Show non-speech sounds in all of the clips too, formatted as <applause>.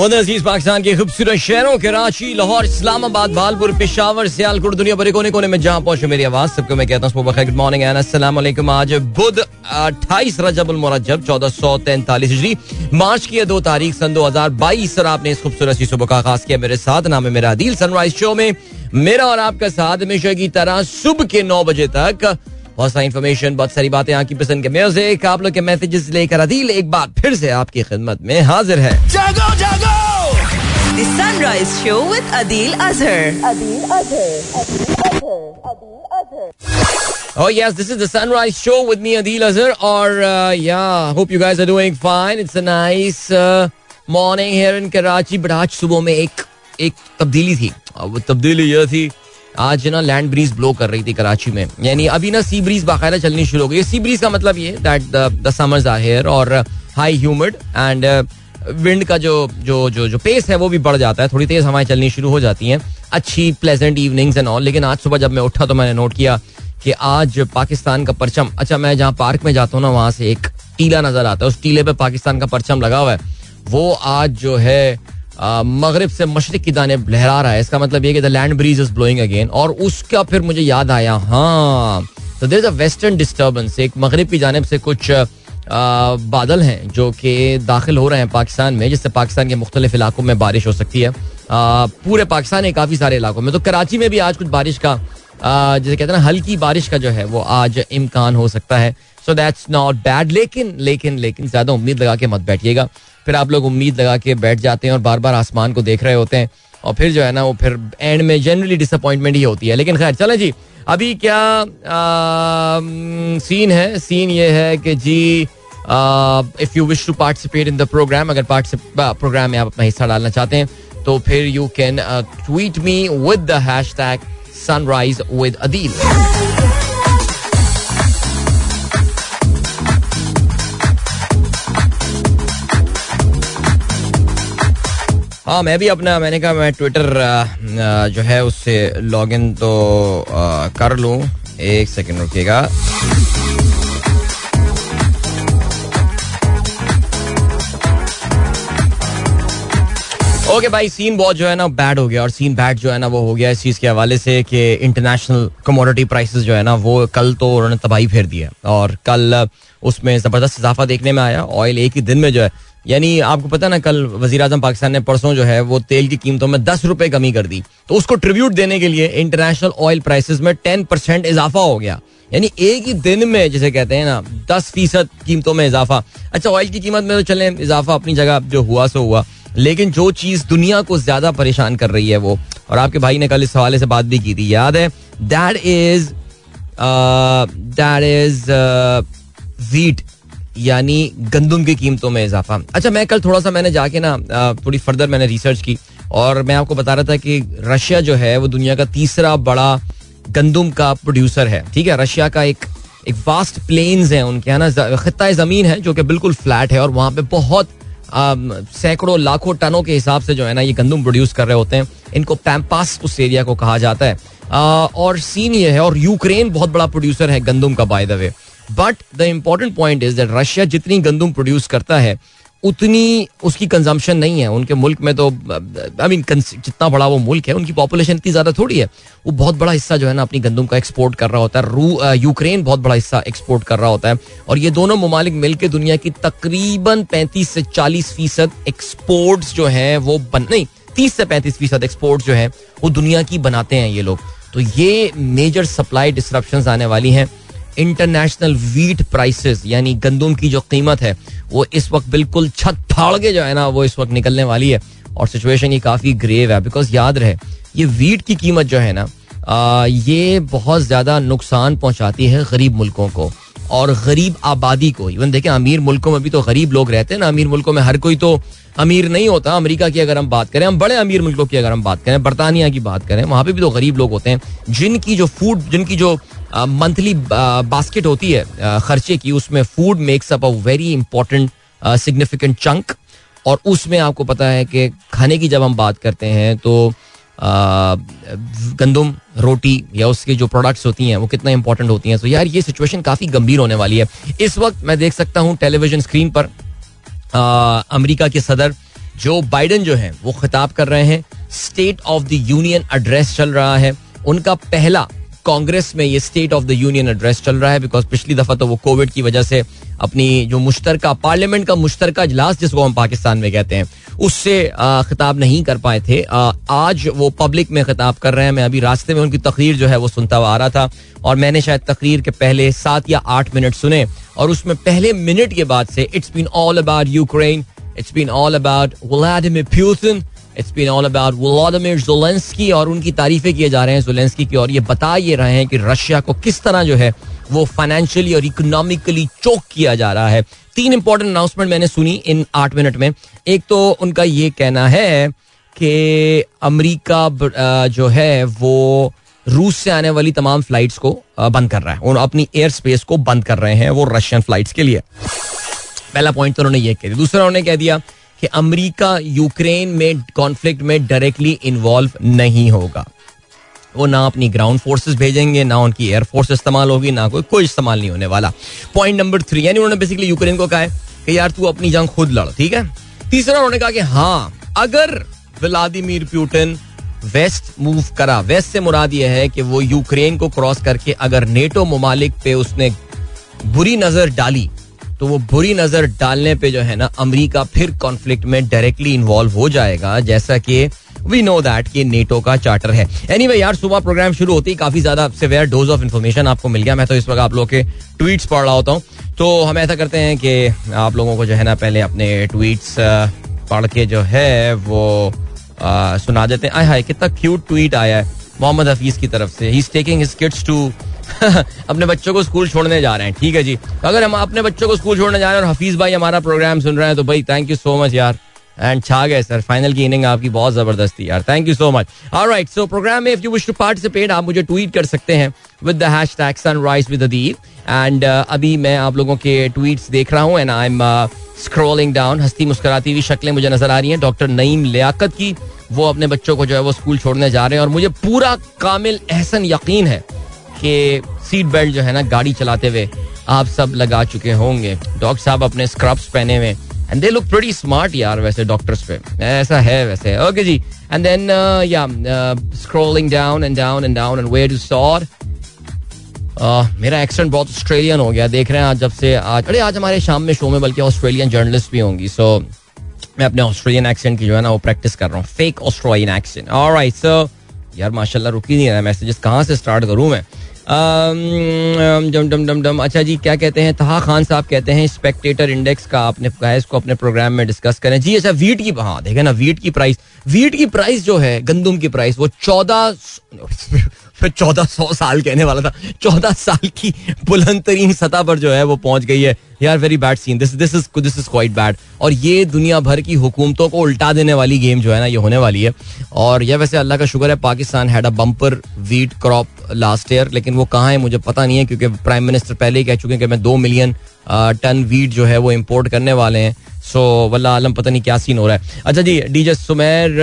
पाकिस्तान के खूबसूरत शहरों कराची लाहौर, इस्लामाबाद, भालपुर, पेशावर, सियालकोट, दुनिया भरे कोने कोने में जहाँ पहुँचे मेरी आवाज़, सबको मैं कहता हूँ गुड मॉर्निंग एंड अस्सलाम आज बुध अट्ठाईस रजब मुरजब चौदह सौ तैंतालीस हिजरी। मार्च की दो तारीख, सन दो हज़ार बाईस, और आपने इस खूबसूरत सी सुबह का आगाज़ किया मेरे साथ। नाम है मेरा दिल सनराइज शो में मेरा और आपका साथ हमेशा की तरह सुबह के नौ बजे तक बहुत सारी इन्फॉर्मेशन बहुत सारी बातें आपकी पसंद के म्यूज़िक आप लोग के मैसेजेस लेकर अदील एक बार फिर से आपकी खिदमत में हाजिर है जागो जागो The Sunrise Show with Adil Azhar. Oh yes, this is the Sunrise Show with me Adil Azhar. Or uh, yeah, hope you guys are doing fine. It's a nice uh, morning here in Karachi. But आज सुबह में एक एक तब्दीली थी. वो तब्दीली ये थी आज ना लैंड ब्रीज ब्लो कर रही थी कराची में। यानी अभी ना सी ब्रीज बाकायदा चलनी शुरू हो गई। सी ब्रीज का मतलब ये that the summers are here और हाई ह्यूमिड एंड विंड का जो जो जो जो पेस है वो भी बढ़ जाता है। थोड़ी तेज हवाएँ चलनी शुरू हो जाती हैं। अच्छी प्लेजेंट इवनिंग्स एंड ऑल लेकिन आज सुबह जब मैं उठा तो मैंने नोट किया कि आज पाकिस्तान का परचम अच्छा मैं जहाँ पार्क में जाता हूँ ना, वहाँ से एक टीला नज़र आता है। उस टीले पे पाकिस्तान का परचम लगा हुआ है। वो आज जो है मगरब से मशरक की दाने लहरा रहा है। इसका मतलब ये कि the land breeze is blowing again और उसका फिर मुझे याद आया हाँ। तो there is a western disturbance एक मगरब की जानब से कुछ बादल हैं जो कि दाखिल हो रहे हैं पाकिस्तान में, जिससे पाकिस्तान के मुख्तलिफ़ इलाकों में बारिश हो सकती है। पूरे पाकिस्तान के काफ़ी सारे इलाकों में। तो कराची में भी आज कुछ बारिश का जैसे कहते हैं ना, हल्की बारिश का जो है, वो आज इम्कान हो सकता है। सो दैट्स नॉट बैड लेकिन लेकिन लेकिन ज़्यादा उम्मीद लगा के मत बैठिएगा। फिर आप लोग उम्मीद लगा के बैठ जाते हैं और बार बार आसमान को देख रहे होते हैं और फिर जो है ना वो फिर एंड में जनरली डिसअपॉइंटमेंट ही होती है। लेकिन खैर, चले जी। अभी क्या सीन है? सीन ये है कि जी if you wish to participate in the program अगर प्रोग्राम में आप अपना हिस्सा डालना चाहते हैं तो फिर you can tweet me with the hash tag sunrise with Adeel हाँ मैं भी अपना मैंने कहा मैं ट्विटर जो है उससे लॉग इन तो कर लूँ। एक सेकेंड रुकिएगा। ओके okay, भाई सीन बहुत जो है ना बैड हो गया। और सीन बैड जो है ना वो हो गया इस चीज़ के हवाले से कि इंटरनेशनल कमोडिटी प्राइसेस जो है ना वो कल तो उन्होंने तबाही फेर दिया और कल उसमें ज़बरदस्त इजाफा देखने में आया। ऑयल एक ही दिन में जो है यानी आपको पता ना, कल वज़ीर अजम पाकिस्तान ने परसों जो है, वो तेल की कीमतों में दस रुपए कमी कर दी। तो उसको ट्रिब्यूट देने के लिए इंटरनेशनल ऑयल प्राइसेस में टेन परसेंट इजाफा हो गया। यानी एक ही दिन में, जिसे कहते हैं ना, दस फ़ीसद कीमतों में इजाफा। अच्छा ऑयल की कीमत में तो चले, इजाफा अपनी जगह जो हुआ, सो हुआ। लेकिन जो चीज़ दुनिया को ज़्यादा परेशान कर रही है वो, और आपके भाई ने कल इस हवाले से बात भी की थी, याद है? That is that is wheat यानी गंदुम की कीमतों में इजाफा। अच्छा मैं कल थोड़ा सा मैंने जाके ना थोड़ी फर्दर मैंने रिसर्च की और मैं आपको बता रहा था कि रशिया जो है वो दुनिया का तीसरा बड़ा गंदुम का प्रोड्यूसर है। ठीक है रशिया का एक एक वास्ट प्लेन्स है उनके यहाँ ना? खत्ता ज़मीन है जो कि बिल्कुल फ्लैट है और वहाँ पे बहुत सैकड़ों लाखों टनों के हिसाब से जो है ना ये गंदम प्रोड्यूस कर रहे होते हैं। इनको पैम्पास उस एरिया को कहा जाता है। आ, और सीन ये है और यूक्रेन बहुत बड़ा प्रोड्यूसर है गंदुम का by the way but the important point is that Russia जितनी गंदुम प्रोड्यूस करता है, उतनी उसकी कंजम्पन नहीं है। उनके मुल्क में तो आई मीन जितना बड़ा वो मुल्क है, उनकी पॉपुलेशन इतनी ज़्यादा थोड़ी है। वो बहुत बड़ा हिस्सा जो है ना अपनी गंदुम का एक्सपोर्ट कर रहा होता है। यूक्रेन बहुत बड़ा हिस्सा एक्सपोर्ट कर रहा होता है। और ये दोनों ममालिक मिलकर दुनिया की तकरीबन पैंतीस से चालीस फ़ीसद एक्सपोर्ट्स जो है, वो बन, नहीं, तीस से पैंतीस फ़ीसद एक्सपोर्ट जो है, वो दुनिया की बनाते हैं ये लोग। तो ये मेजर सप्लाई डिस्ट्रप्शन आने वाली हैं। इंटरनेशनल वीट प्राइसेस यानी गंदुम की जो कीमत है, वो इस वक्त बिल्कुल छत फाड़ के जो है ना, वो इस वक्त निकलने वाली है। और सिचुएशन ये काफ़ी ग्रेव है बिकॉज़ याद रहे, ये वीट की कीमत जो है ना ये बहुत ज़्यादा नुकसान पहुंचाती है गरीब मुल्कों को, और गरीब आबादी को। इवन देखें, अमीर मुल्कों में भी तो गरीब लोग रहते हैं ना, अमीर मुल्कों में हर कोई तो अमीर नहीं होता। अमेरिका की अगर हम बात करें, हम बड़े अमीर मुल्कों की अगर हम बात करें, बरतानिया की बात करें, वहाँ पे भी तो गरीब लोग होते हैं, जिनकी जो फ़ूड जिनकी जो मंथली बास्केट होती है खर्चे की, उसमें food makes up a very important significant chunk और उसमें आपको पता है कि खाने की जब हम बात करते हैं तो गंदम, रोटी या उसके जो प्रोडक्ट्स होती हैं, वो कितना इंपॉर्टेंट होती हैं। तो यार, ये सिचुएशन काफ़ी गंभीर होने वाली है। इस वक्त मैं देख सकता हूँ टेलीविज़न स्क्रीन पर अमेरिका के सदर, जो बाइडन जो है, वो खिताब कर रहे हैं। State of the union address चल रहा है। उनका पहला कांग्रेस में ये state of the union address चल रहा है बिकॉज़ पिछली दफ़ा तो वो कोविड की वजह से अपनी जो मुश्तर पार्लियामेंट का मुश्तर इजलास जिसको हम पाकिस्तान में कहते हैं उससे खिताब नहीं कर पाए थे। आ, आज वो पब्लिक में खिताब कर रहे हैं। मैं अभी रास्ते में उनकी तकरीर जो है वो सुनता हुआ आ रहा था और मैंने शायद तकरीर के पहले सात या आठ मिनट सुने और उसमें पहले मिनट के बाद से it's been all about Ukraine it's been all about Vladimir Putin it's been all about Vladimir Zelensky और उनकी तारीफें किए जा रहे हैं जोलेंस्की की और ये बता ये रहे हैं कि रशिया को किस तरह जो है वो फाइनेंशियली और इकोनॉमिकली चोक किया जा रहा है। तीन इंपॉर्टेंट अनाउंसमेंट मैंने सुनी इन आठ मिनट में। एक तो उनका ये कहना है कि अमेरिका जो है वो रूस से आने वाली तमाम फ्लाइट्स को बंद कर रहा है। अपनी एयर स्पेस को बंद कर रहे हैं वो रशियन फ्लाइट्स के लिए। पहला पॉइंट तो उन्होंने ये कह दिया। दूसरा उन्होंने कह दिया कि अमेरिका यूक्रेन में कॉन्फ्लिक्ट में डायरेक्टली इन्वॉल्व नहीं होगा। वो ना अपनी ग्राउंड फोर्सेस भेजेंगे, ना उनकी एयर फोर्स इस्तेमाल होगी, ना कोई कोई इस्तेमाल नहीं होने वाला। पॉइंट नंबर थ्री यानी उन्होंने बेसिकली यूक्रेन को कहा है कि यार तू अपनी जंग खुद लड़, ठीक है? तीसरा उन्होंने कहा कि हाँ अगर व्लादिमीर प्यूटन वेस्ट मूव करा वेस्ट से मुराद यह है कि वो यूक्रेन को क्रॉस करके अगर नेटो ममालिक पे उसने बुरी नज़र डाली तो वो बुरी नज़र डालने पे जो है ना अमेरिका फिर कॉन्फ्लिक्ट में डायरेक्टली इन्वॉल्व हो जाएगा जैसा कि वी नो दैट कि नेटो का चार्टर है। एनी anyway, यार सुबह प्रोग्राम शुरू होती काफ़ी ज़्यादा सिवियर डोज ऑफ़ इन्फॉर्मेशन आपको मिल गया। मैं तो इस वक्त आप लोग के ट्वीट्स पढ़ रहा होता हूँ। तो हम ऐसा करते हैं कि आप लोगों को जो है ना पहले अपने ट्वीट्स पढ़ के जो है वो आ, सुना देते हैं। आय हाय कितना क्यूट ट्वीट आया है। मोहम्मद हफीज की तरफ़ से। He is taking his kids to <laughs> अपने बच्चों को स्कूल छोड़ने जा रहे हैं। ठीक है जी। अगर हम अपने बच्चों को स्कूल छोड़ने जा रहे हैं और हफीज भाई हमारा प्रोग्राम सुन रहे हैं तो भाई थैंक यू सो मच यार। एंड छा गए सर फाइनल की इनिंग आपकी बहुत ज़बरदस्त थी यार thank you so much alright so program में if you wish to participate आप मुझे ट्वीट कर सकते हैं with the hashtag sunrise with Adeeb and अभी मैं आप लोगों के ट्वीट्स देख रहा हूँ and I am scrolling down हंसती मुस्कुराती हुई शक्लें मुझे नज़र आ रही हैं। डॉक्टर नईम लियाकत की, वो अपने बच्चों को जो है वो स्कूल छोड़ने जा रहे हैं और मुझे पूरा कामिल एहसन यकीन है। कि सीट बेल्ट जो है ना, गाड़ी चलाते हुए आप सब लगा चुके होंगे। डॉक्टर साहब अपने स्क्रब्स पहने हुए। And they look pretty smart यार वैसे डॉक्टर्स पे। ऐसा है वैसे। Okay ji. And then yeah scrolling down and down and down and where to sore मेरा एक्सेंट बहुत ऑस्ट्रेलियन हो गया। देख रहे हैं आज जब से आज अरे आज हमारे शाम में शो में बल्कि ऑस्ट्रेलियन जर्नलिस्ट भी होंगी। सो मैं अपने ऑस्ट्रेलियन एक्सेंट की जो है ना, वो प्रैक्टिस कर रहा हूँ। फेक ऑस्ट्रेलियन एक्सेंट सो यार माशाल्लाह रुक नहीं रहा मैसेजेस कहाँ से स्टार्ट करूँ मैं? डम डम डम डम अच्छा जी, क्या कहते हैं? तहा खान साहब कहते हैं स्पेक्टेटर इंडेक्स का आपने कहा इसको अपने प्रोग्राम में डिस्कस करें। जी अच्छा वीट की हाँ देखे ना वीट की प्राइस वीट की प्राइस जो है, गंदुम की प्राइस वो चौदह <laughs> चौदह सौ साल कहने वाला था। चौदह साल की बुलंद तरीन सतह पर जो है, वो पहुँच गई है। यार very bad scene this this is this is quite bad और ये दुनिया भर की हुकूमतों को उल्टा देने वाली गेम जो है ना, ये होने वाली है। और यह वैसे अल्लाह का शुक्र है, Pakistan had a bumper wheat crop last year लेकिन वो कहाँ है मुझे पता नहीं है, क्योंकि प्राइम मिनिस्टर पहले ही कह चुके हैं कि मैं दो मिलियन टन वीट जो है वो इम्पोर्ट करने वाले हैं। सो वल्ला आलम, पता नहीं क्या सीन हो रहा है। अच्छा जी डीजे सुमेर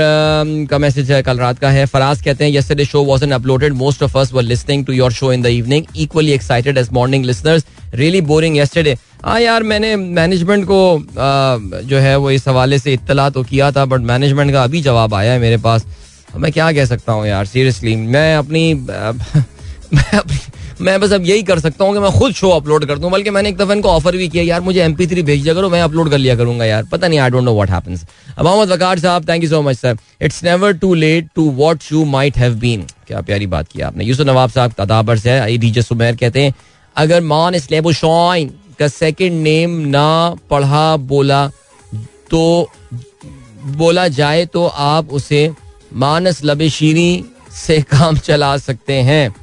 का मैसेज है, कल रात का है। फराज कहते हैं yesterday show was an uploaded most of us were listening to your show in the evening equally excited as morning listeners really boring yesterday हाँ यार, मैंने मैनेजमेंट को जो है वो इस हवाले से इत्तला तो किया था बट मैनेजमेंट का अभी जवाब आया है मेरे पास। मैं क्या कह सकता हूँ यार सीरियसली मैं अपनी <laughs> मैं मैं बस अब यही कर सकता हूँ कि मैं खुद शो अपलोड कर दूँ, बल्कि मैंने एक दफ़ा इनको ऑफ़र भी किया, यार, मुझे एम पी थ्री भेज दिया करो, मैं अपलोड कर लिया करूँगा यार, पता नहीं I don't know what happens Mohammad Waqar Sahib thank you so much sir it's never too late to what you might have been क्या प्यारी बात की आपने। यूसुफ नवाब साहब, तदाबर से सुमेर कहते हैं, अगर मान स्लेबो शॉइन का सेकंड नेम ना पढ़ा, बोला तो बोला जाए तो आप उसे मानस लबे शीरी से <laughs> काम चला सकते हैं।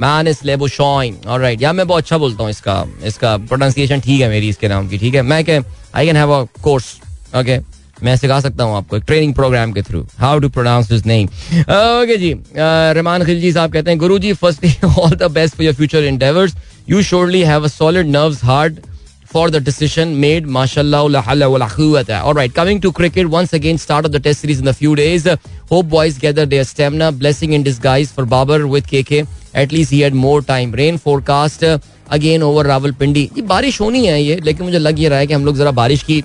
मानस लेबो शॉइन और राइट या मैं बहुत अच्छा बोलता हूँ इसका। इसका प्रोनाउंसिएशन ठीक है मेरी, इसके नाम की, ठीक है? मैं क्या I can have a course okay मैं सिखा सकता हूँ आपको ट्रेनिंग प्रोग्राम के through how to pronounce this name okay जी रहमान खिलजी साहब कहते हैं गुरु जी firstly all the best for your future endeavours you surely have a solid nerves heart right, coming to cricket once again. Start of the test series in a few days. Hope boys gather their stamina. Blessing in disguise for Babar with KK. At least he had more time. Rain forecast again over Rawalpindi ये बारिश होनी है ये लेकिन मुझे लग ये रहा है कि हम लोग जरा बारिश की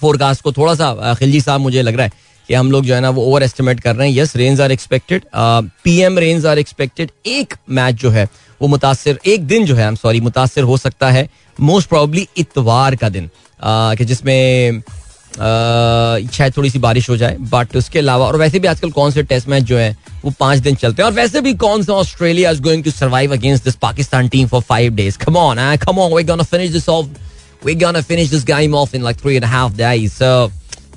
फोरकास्ट को थोड़ा सा खिलजी साहब मुझे लग रहा है कि हम लोग जो है ना वो ओवर एस्टिमेट कर रहे हैं yes range are expected PM range are expected एक मैच जो है वो मुतासर, एक दिन जो है आई एम सॉरी मुतासर हो सकता है मोस्ट प्रॉब्ली इतवार का दिन कि जिसमें शायद थोड़ी सी बारिश हो जाए बट उसके अलावा, और वैसे भी आजकल कौन से टेस्ट मैच जो है, वो पाँच दिन चलते हैं, और वैसे भी कौन सा Australia is going to survive against this Pakistan team for five days come on come on we gonna finish this off we gonna finish this game off in like three and half days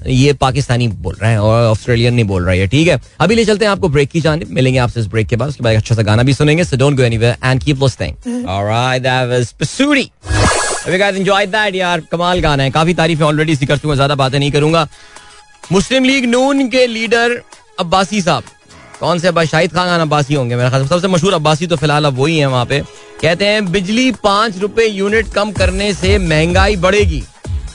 ये पाकिस्तानी बोल रहे हैं और Australian नहीं बोल रहा है ठीक है? अभी ले चलते हैं आपको ब्रेक की जाने मिलेंगे आपसे इस ब्रेक के बाद, उसके बाद अच्छा सा गाना भी सुनेंगे so don't go anywhere and keep listening alright that was Pasoori अभी गाइस एंजॉय दैट यार, कमाल गाना है। काफ़ी तारीफें ऑलरेडी इसी कर चुका ज़्यादा बातें नहीं करूँगा। मुस्लिम लीग नून के लीडर अब्बासी साहब। कौन से अब्बास? शाहिद खान अब्बासी होंगे मेरा ख्याल सबसे मशहूर अब्बासी तो फ़िलहाल अब वही है वहाँ पे। कहते हैं, बिजली पाँच रुपए यूनिट कम करने से महँगाई बढ़ेगी।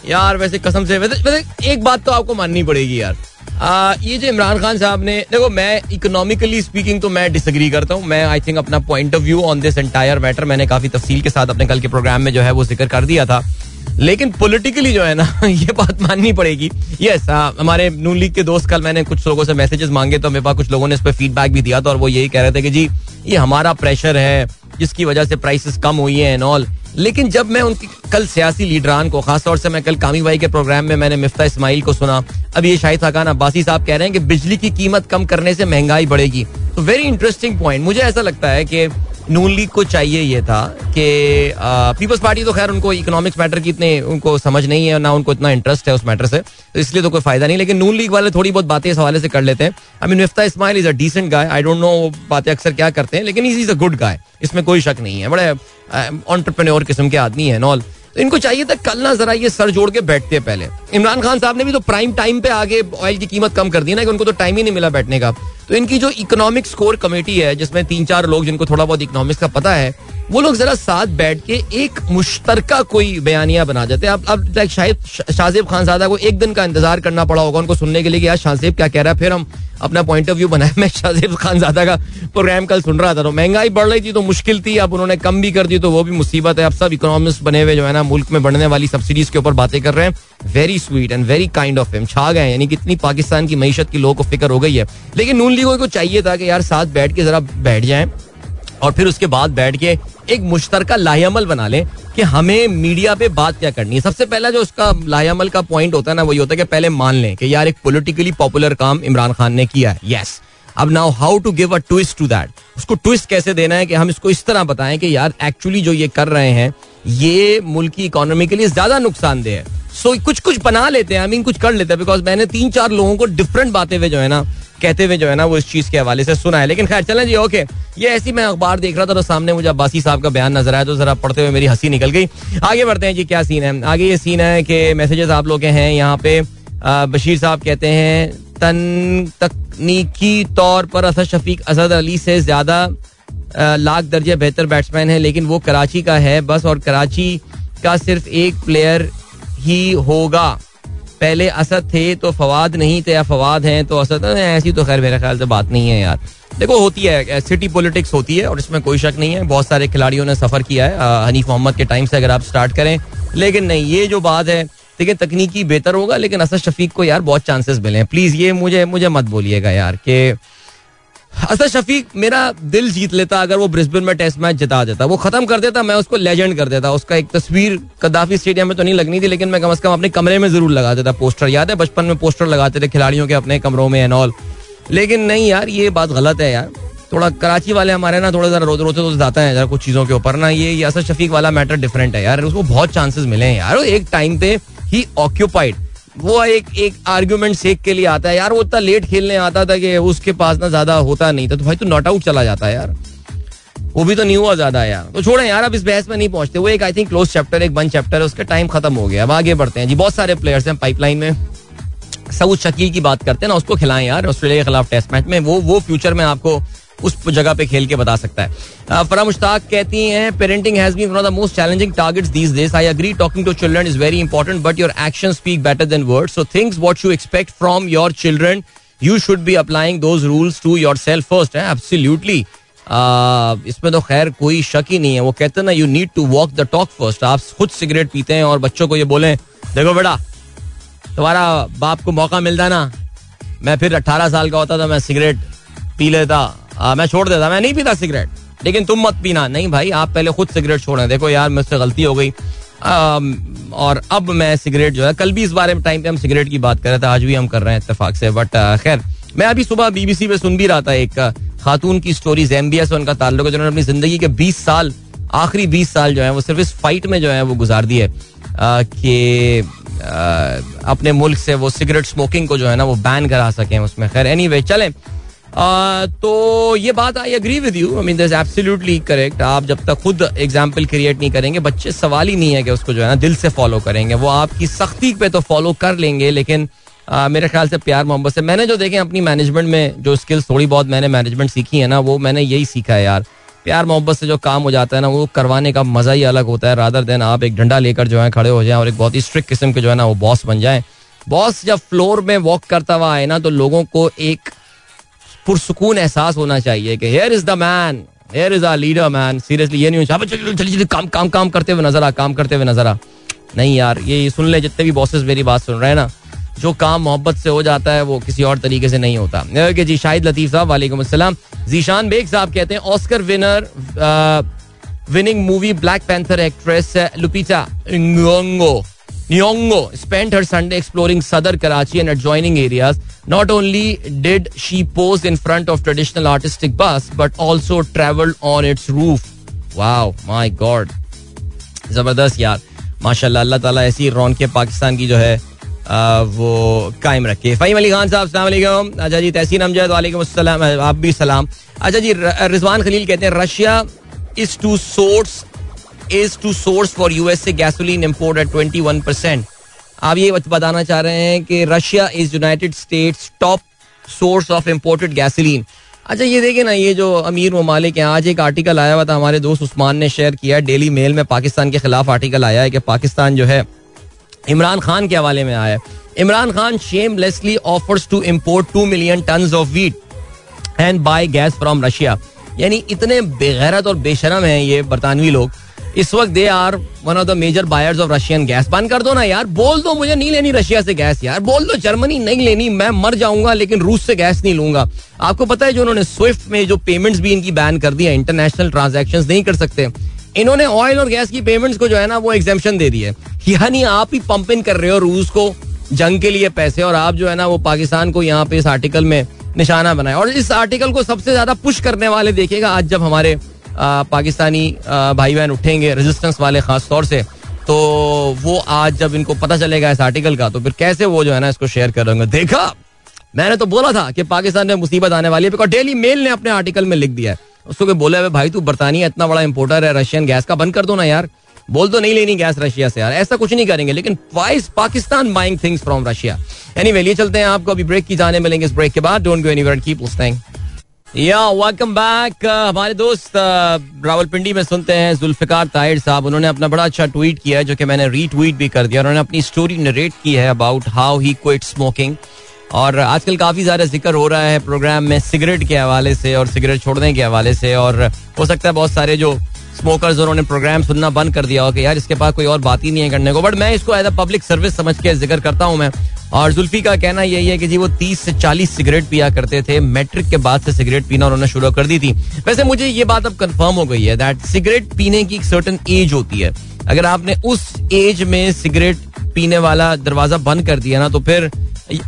यार वैसे कसम से वैसे, वैसे एक बात तो आपको माननी पड़ेगी यार। आ, ये जो इमरान खान साहब ने देखो मैं इकोनॉमिकली स्पीकिंग तो मैं डिसग्री करता हूँ। मैं आई थिंक अपना point of view on this entire matter मैंने काफ़ी तफसील के साथ अपने कल के प्रोग्राम में जो है वो ज़िक्र कर दिया था। लेकिन पॉलिटिकली जो है ना, <laughs> ये बात माननी पड़ेगी। यस हमारे नून लीग के दोस्त कल मैंने कुछ लोगों से मैसेजेस मांगे तो मेरे पास कुछ लोगों ने इस पर फीडबैक भी दिया था और वो यही कह रहे थे कि जी, ये हमारा प्रेशर है, जिसकी वजह से प्राइसेस कम हुई है एंड ऑल लेकिन जब मैं उनकी, कल सियासी लीडरान को, खासतौर से मैं कल कामी भाई के प्रोग्राम में मैंने मिफ्ता इस्माइल को सुना, अब ये शाहिद हकान अब्बासी साहब कह रहे हैं कि बिजली की कीमत कम करने से महँगाई बढ़ेगी। तो वेरी इंटरेस्टिंग पॉइंट मुझे ऐसा लगता है कि नून लीग को चाहिए ये था कि पीपल्स पार्टी तो खैर उनको इकोनॉमिक्स मैटर की इतने उनको समझ नहीं है ना उनको इतना इंटरेस्ट है उस मैटर से तो इसलिए तो कोई फ़ायदा नहीं। लेकिन नून लीग वाले थोड़ी बहुत बातें इस हवाले से कर लेते हैं। I mean Miftah Ismail is a decent guy I don't know बातें अक्सर क्या करते हैं, लेकिन is is a good guy इसमें कोई शक नहीं है। बड़े ऑन्टरप्रेन्योर किस्म के आदमी है नॉल तो इनको चाहिए था, कल ना जरा ये सर जोड़ के बैठते पहले। इमरान खान साहब ने भी तो प्राइम टाइम पे आगे ऑयल की कीमत कम कर दी ना, कि उनको तो टाइम ही नहीं मिला बैठने का। तो इनकी जो इकोनॉमिक स्कोर कमेटी है, जिसमें तीन चार लोग जिनको थोड़ा बहुत इकोनॉमिक्स का पता है, वो लोग जरा साथ बैठ के एक मुश्तरका कोई बयानिया बना जाते हैं। अब अब शायद शाहजेब खान सादा को एक दिन का इंतज़ार करना पड़ा होगा उनको सुनने के लिए कि यार शाहजेब क्या कह रहा है। फिर हम अपना पॉइंट ऑफ़ व्यू बनाए। <laughs> मैं शाहजेब खान ज़्यादा का प्रोग्राम कल सुन रहा था तो महँगाई बढ़ रही थी तो मुश्किल थी, अब उन्होंने कम भी कर दी तो वो भी मुसीबत है। अब सब इकोनॉमिस्ट बने हुए जो है ना, मुल्क में बढ़ने वाली सब्सिडीज के ऊपर बातें कर रहे हैं। Very sweet and very kind of him छा गए यानी कि इतनी पाकिस्तान की मीशत की लोगों को फ़िक्र हो गई है। लेकिन नून लीगों को चाहिए था कि यार साथ बैठ के जरा बैठ जाए और फिर उसके बाद बैठ के एक मुश्तरका लायामल बना लें कि हमें मीडिया पे बात क्या करनी है। सबसे पहला जो उसका लायामल का पॉइंट होता है ना, वही होता है कि पहले मान लें कि यार एक पॉलिटिकली पॉपुलर काम इमरान खान ने किया है। यस अब now how to give a twist to that उसको ट्विस्ट कैसे देना है कि हम इसको इस तरह बताएँ कि यार एक्चुअली जो ये कर रहे हैं, ये मुल्क की इकोनॉमी के लिए ज़्यादा नुकसानदेह है। सो so, कुछ कुछ बना लेते हैं आई मीन कुछ कर लेते हैं बिकॉज़ मैंने तीन चार लोगों को डिफरेंट बातें हुए जो है ना कहते हुए जो है ना वो इस चीज़ के हवाले से सुना है। लेकिन खैर चलें जी ओके ये ऐसी मैं अखबार देख रहा था तो सामने मुझे अब्बासी साहब का बयान नज़र आया तो जरा पढ़ते हुए मेरी हँसी निकल गई। आगे बढ़ते हैं जी क्या सीन है? आगे ये सीन है कि मैसेजेस आप लोग के हैं यहाँ पे बशीर साहब कहते हैं तन तकनीकी तौर पर असद शफीक असद अली से ज़्यादा लाख दर्जे बेहतर बैट्समैन है लेकिन वो कराची का है बस और कराची का सिर्फ़ एक प्लेयर ही होगा। पहले असद थे तो फवाद नहीं थे, या फवाद हैं तो असद ऐसी तो खैर मेरे ख्याल से बात नहीं है यार। देखो, होती है सिटी पॉलिटिक्स होती है, और इसमें कोई शक नहीं है। बहुत सारे खिलाड़ियों ने सफ़र किया है हनीफ मोहम्मद के टाइम से अगर आप स्टार्ट करें। लेकिन नहीं, ये जो बात है, देखिए, तकनीकी बेहतर होगा, लेकिन असद शफीक को यार बहुत चांसेस मिले हैं। प्लीज़ ये मुझे मुझे मत बोलिएगा यार कि असद शफीक, मेरा दिल जीत लेता अगर वो ब्रिस्बेन में टेस्ट मैच जिता देता। वो खत्म कर देता, मैं उसको लेजेंड कर देता। उसका एक तस्वीर कदाफी स्टेडियम में तो नहीं लगनी थी, लेकिन मैं कम अज कम अपने कमरे में ज़रूर लगा देता पोस्टर। याद है, बचपन में पोस्टर लगाते थे खिलाड़ियों के अपने कमरों में एंड ऑल लेकिन नहीं यार, ये बात गलत है यार। थोड़ा कराची वाले हमारे ना थोड़ा जरा रोते रोते तो जाता है, जरा कुछ चीज़ों के ऊपर ना। ये असद शफीक वाला मैटर डिफरेंट है यार। उसको बहुत चांसेस मिले हैं यार। एक टाइम पे ही ऑक्यूपाइड वो एक एक आर्ग्यूमेंट सेक के लिए आता है, यार वो इतना लेट खेलने आता था कि उसके पास ना ज़्यादा होता नहीं था तो भाई तो नॉट आउट चला जाता है यार। वो भी तो नहीं हुआ ज़्यादा यार। तो छोड़े यार, अब इस बहस में नहीं पहुँचते वो एक आई थिंक क्लोज चैप्टर एक बंद चैप्टर है, उसका टाइम खत्म हो गया। अब आगे बढ़ते हैं। जी, बहुत सारे प्लेयर्स हैं पाइपलाइन में। सऊद शकील की बात करते हैं ना, उसको खिलाएँ यार, ऑस्ट्रेलिया के खिलाफ टेस्ट मैच में। वो वो फ्यूचर में आपको उस जगह पे खेल के बता सकता है। फरा मुश्ताक कहती हैं parenting has been one of the most challenging targets these days I agree talking to children is very important but your action speak better than words so things what you expect from your children you should be applying those rules to yourself first है absolutely इसमें तो खैर कोई शक ही नहीं है। वो कहते ना you need to walk the talk first आप खुद सिगरेट पीते हैं और बच्चों को ये बोले, देखो बेटा, तुम्हारा बाप को मौका मिलता ना, मैं फिर अट्ठारह साल का होता था मैं सिगरेट पी लेता आ, मैं छोड़ देता मैं नहीं पीता सिगरेट लेकिन तुम मत पीना। नहीं भाई आप पहले खुद सिगरेट छोड़ें। देखो यार मुझसे गलती हो गई। और अब मैं सिगरेट जो है कल भी इस बारे में टाइम पे हम सिगरेट की बात कर रहे थे आज भी हम कर रहे हैं इतफाक से। बट खैर मैं अभी सुबह बीबीसी पे सुन भी रहा था एक खातून की स्टोरी जैम्बिया से उनका ताल्लुक है जिन्होंने अपनी ज़िंदगी के 20 साल आखिरी 20 साल जो है वो सिर्फ़ इस फाइट में जो है वो गुजार दिए कि अपने मुल्क से वो सिगरेट स्मोकिंग को जो है ना वो बैन करा सकें उसमें। खैर एनी वे चलें। तो ये बात I agree with you I mean this absolutely correct आप जब तक खुद एग्ज़ाम्पल क्रिएट नहीं करेंगे बच्चे सवाल ही नहीं है कि उसको जो है ना दिल से फॉलो करेंगे। वो आपकी सख्ती पे तो फॉलो कर लेंगे लेकिन आ, मेरे ख्याल से प्यार मोहब्बत से। मैंने जो देखे अपनी मैनेजमेंट में जो स्किल्स थोड़ी बहुत मैंने मैनेजमेंट सीखी है ना वो मैंने यही सीखा है यार। प्यार मोहब्बत से जो काम हो जाता है ना वो करवाने का मज़ा ही अलग होता है। रादर देन आप एक डंडा लेकर जो है खड़े हो जाए और एक बहुत ही स्ट्रिक्ट किस्म के जो है ना वो बॉस बन जाए। बॉस जब फ्लोर में वॉक करता हुआ आए ना तो लोगों को एक पुरसकून एहसास होना चाहिए कि here is the man here is a leader man seriously ये नहीं चलिए चलिए काम काम काम करते हुए नज़र आ, काम करते हुए नज़र आ. नहीं यार, ये सुन ले, जितने भी बॉसेस मेरी बात सुन रहे हैं ना, जो काम मोहब्बत से हो जाता है, वो किसी और तरीके से नहीं होता। जी, शाहिद लतीफ साहब, वालेकुम अस्सलाम। जीशान बेग साहब कहते हैं Oscar winner winning movie Black Panther actress Lupita Nyong'o spent her Sunday exploring Sadar Karachi and adjoining areas. Not only did she pose in front of traditional artistic bus, but also traveled on its roof. Wow, my God. जबरदस्त यार माशाल्लाह अल्लाह ताला ऐसी रौन के पाकिस्तान की जो है आ, वो कायम रखे फ़हीम अली खान साहब सलाम अच्छा जी तहसीन अमजद वालेकुम अस्सलाम आप भी सलाम अच्छा जी रिजवान खलील कहते हैं Russia is to source is two source for USA gasoline import at twenty one percent आप ये बताना चाह रहे हैं कि Russia is United States top source of imported gasoline अच्छा ये देखिए ना, ये जो अमीर ममालिक हैं, आज एक आर्टिकल आया हुआ था, हमारे दोस्त उस्मान ने शेयर किया डेली मेल में, पाकिस्तान के खिलाफ आर्टिकल आया है कि पाकिस्तान जो है, इमरान खान के हवाले में आया है। Imran Khan shamelessly offers to import two million ton of wheat and buy gas from Russia यानी इतने बेगैरत और बेशरम हैं ये बरतानवी लोग इस वक्त they are one of the major buyers of Russian gas बंद कर दो ना यार। बोल दो, मुझे नहीं लेनी रशिया से गैस यार। बोल दो जर्मनी नहीं लेनी, मैं मर जाऊँगा, लेकिन रूस से गैस नहीं लूँगा। आपको पता है जो उन्होंने स्विफ्ट में जो पेमेंट्स भी इनकी बैन कर दिया इंटरनेशनल ट्रांजेक्शन नहीं कर सकते। इन्होंने ऑयल और गैस की पेमेंट्स को जो है ना, वो एग्जामेशन दे दी है। यानी आप ही पंप इन कर रहे हो रूस को, जंग के लिए पैसे, और आप जो है ना, वो पाकिस्तान को यहाँ पे इस आर्टिकल में निशाना बनाए। और इस आर्टिकल को सबसे ज़्यादा पुश करने वाले देखेगा आज जब हमारे पाकिस्तानी भाई बहन उठेंगे रेजिस्टेंस वाले खास तौर से तो वो आज जब इनको पता चलेगा इस आर्टिकल का तो फिर कैसे वो जो है ना इसको शेयर करेंगे देखा, मैंने तो बोला था कि पाकिस्तान में मुसीबत आने वाली है डेली मेल ने अपने आर्टिकल में लिख दिया है। उसको बोला भाई तू बरतानिया इतना बड़ा इंपोर्टर है रशियन गैस का बंद कर दो ना यार। बोल तो नहीं लेनी गैस रशिया से यार, ऐसा कुछ नहीं करेंगे। लेकिन vice Pakistan buying things from Russia anyway लिए चलते हैं आपको, अभी ब्रेक की जाने मिलेंगे इस ब्रेक के बाद। Don't go anywhere keep listening yeah welcome back हमारे दोस्त uh, रावलपिंडी में सुनते हैं जुल्फिकार ताहिर साहब। उन्होंने अपना बड़ा अच्छा ट्वीट किया है जो कि मैंने रीट्वीट भी कर दिया। उन्होंने अपनी स्टोरी नरेट की है about how he quit smoking और आजकल काफ़ी ज़्यादा ज़िक्र हो रहा है प्रोग्राम में सिगरेट के हवाले से और सिगरेट छोड़ने के हवाले से। और हो सकता है बहुत सारे जो स्मोकर्स उन्होंने प्रोग्राम सुनना बंद कर दिया। हो कि यार, इसके पास कोई और बात ही नहीं है करने को। बट मैं इसको एज अ पब्लिक सर्विस समझ के ज़िक्र करता हूँ मैं। और जुल्फी का कहना यही है कि जी, वो तीस से चालीस सिगरेट पिया करते थे। मैट्रिक के बाद से सिगरेट पीना उन्होंने शुरू कर दी थी। वैसे मुझे ये बात अब कंफर्म हो गई है दैट सिगरेट पीने की एक सर्टन एज होती है। अगर आपने उस एज में सिगरेट पीने वाला दरवाज़ा बंद कर दिया ना तो फिर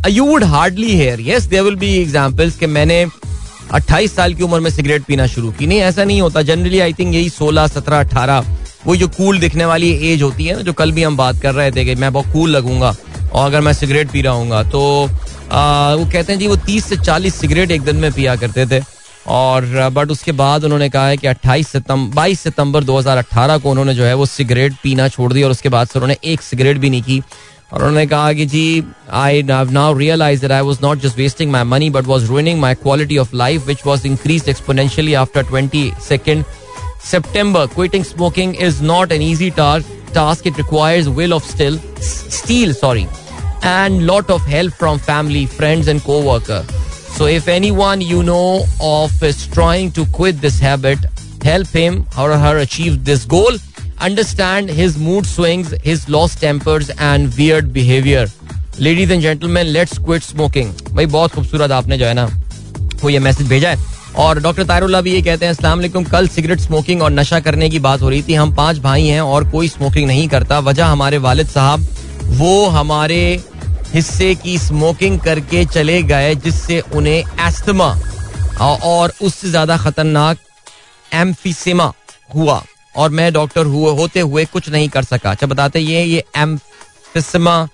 you would hardly hear yes there will be examples कि मैंने 28 साल की उम्र में सिगरेट पीना शुरू की। नहीं ऐसा नहीं होता। जनरली आई थिंक यही 16 17 18 वो जो कूल दिखने वाली एज होती है ना जो कल भी हम बात कर रहे थे कि मैं बहुत कूल लगूँगा और अगर मैं सिगरेट पी रहा हूँ तो आ, वो कहते हैं जी वो तीस से चालीस सिगरेट एक दिन में पिया करते थे। और बट उसके बाद उन्होंने कहा है कि 28 सितंबर बाईस सितंबर 2018 को उन्होंने जो है वो सिगरेट पीना छोड़ दिया और उसके बाद से उन्होंने एक सिगरेट भी नहीं की। और उन्होंने कहा कि जी I now realise that I was not just wasting my money but was ruining my quality of life which was increased exponentially after 22nd September. Quitting smoking is not an easy task. Task it requires will of still steel, sorry, and lot of help from family, friends, and co-worker. So if anyone you know of is trying to quit this habit, help him or her achieve this goal. Understand his mood swings, his lost tempers, and weird behavior. Ladies and gentleman let's quit smoking भाई बहुत खूबसूरत आपने जो है ना वो ये message भेजा है। और डॉक्टर तारुल्ला भी ये कहते हैं वालेकुम कल सिगरेट स्मोकिंग और नशा करने की बात हो रही थी। हम पाँच भाई हैं और कोई स्मोकिंग नहीं करता। वजह हमारे वालिद साहब वो हमारे हिस्से की स्मोकिंग करके चले गए जिससे उन्हें एस्थमा और उससे ज़्यादा खतरनाक एम्फिसिमा हुआ। और मैं डॉक्टर हुए, होते हुए कुछ नहीं कर सका। अच्छा बताते ये ये एम्फिसिमा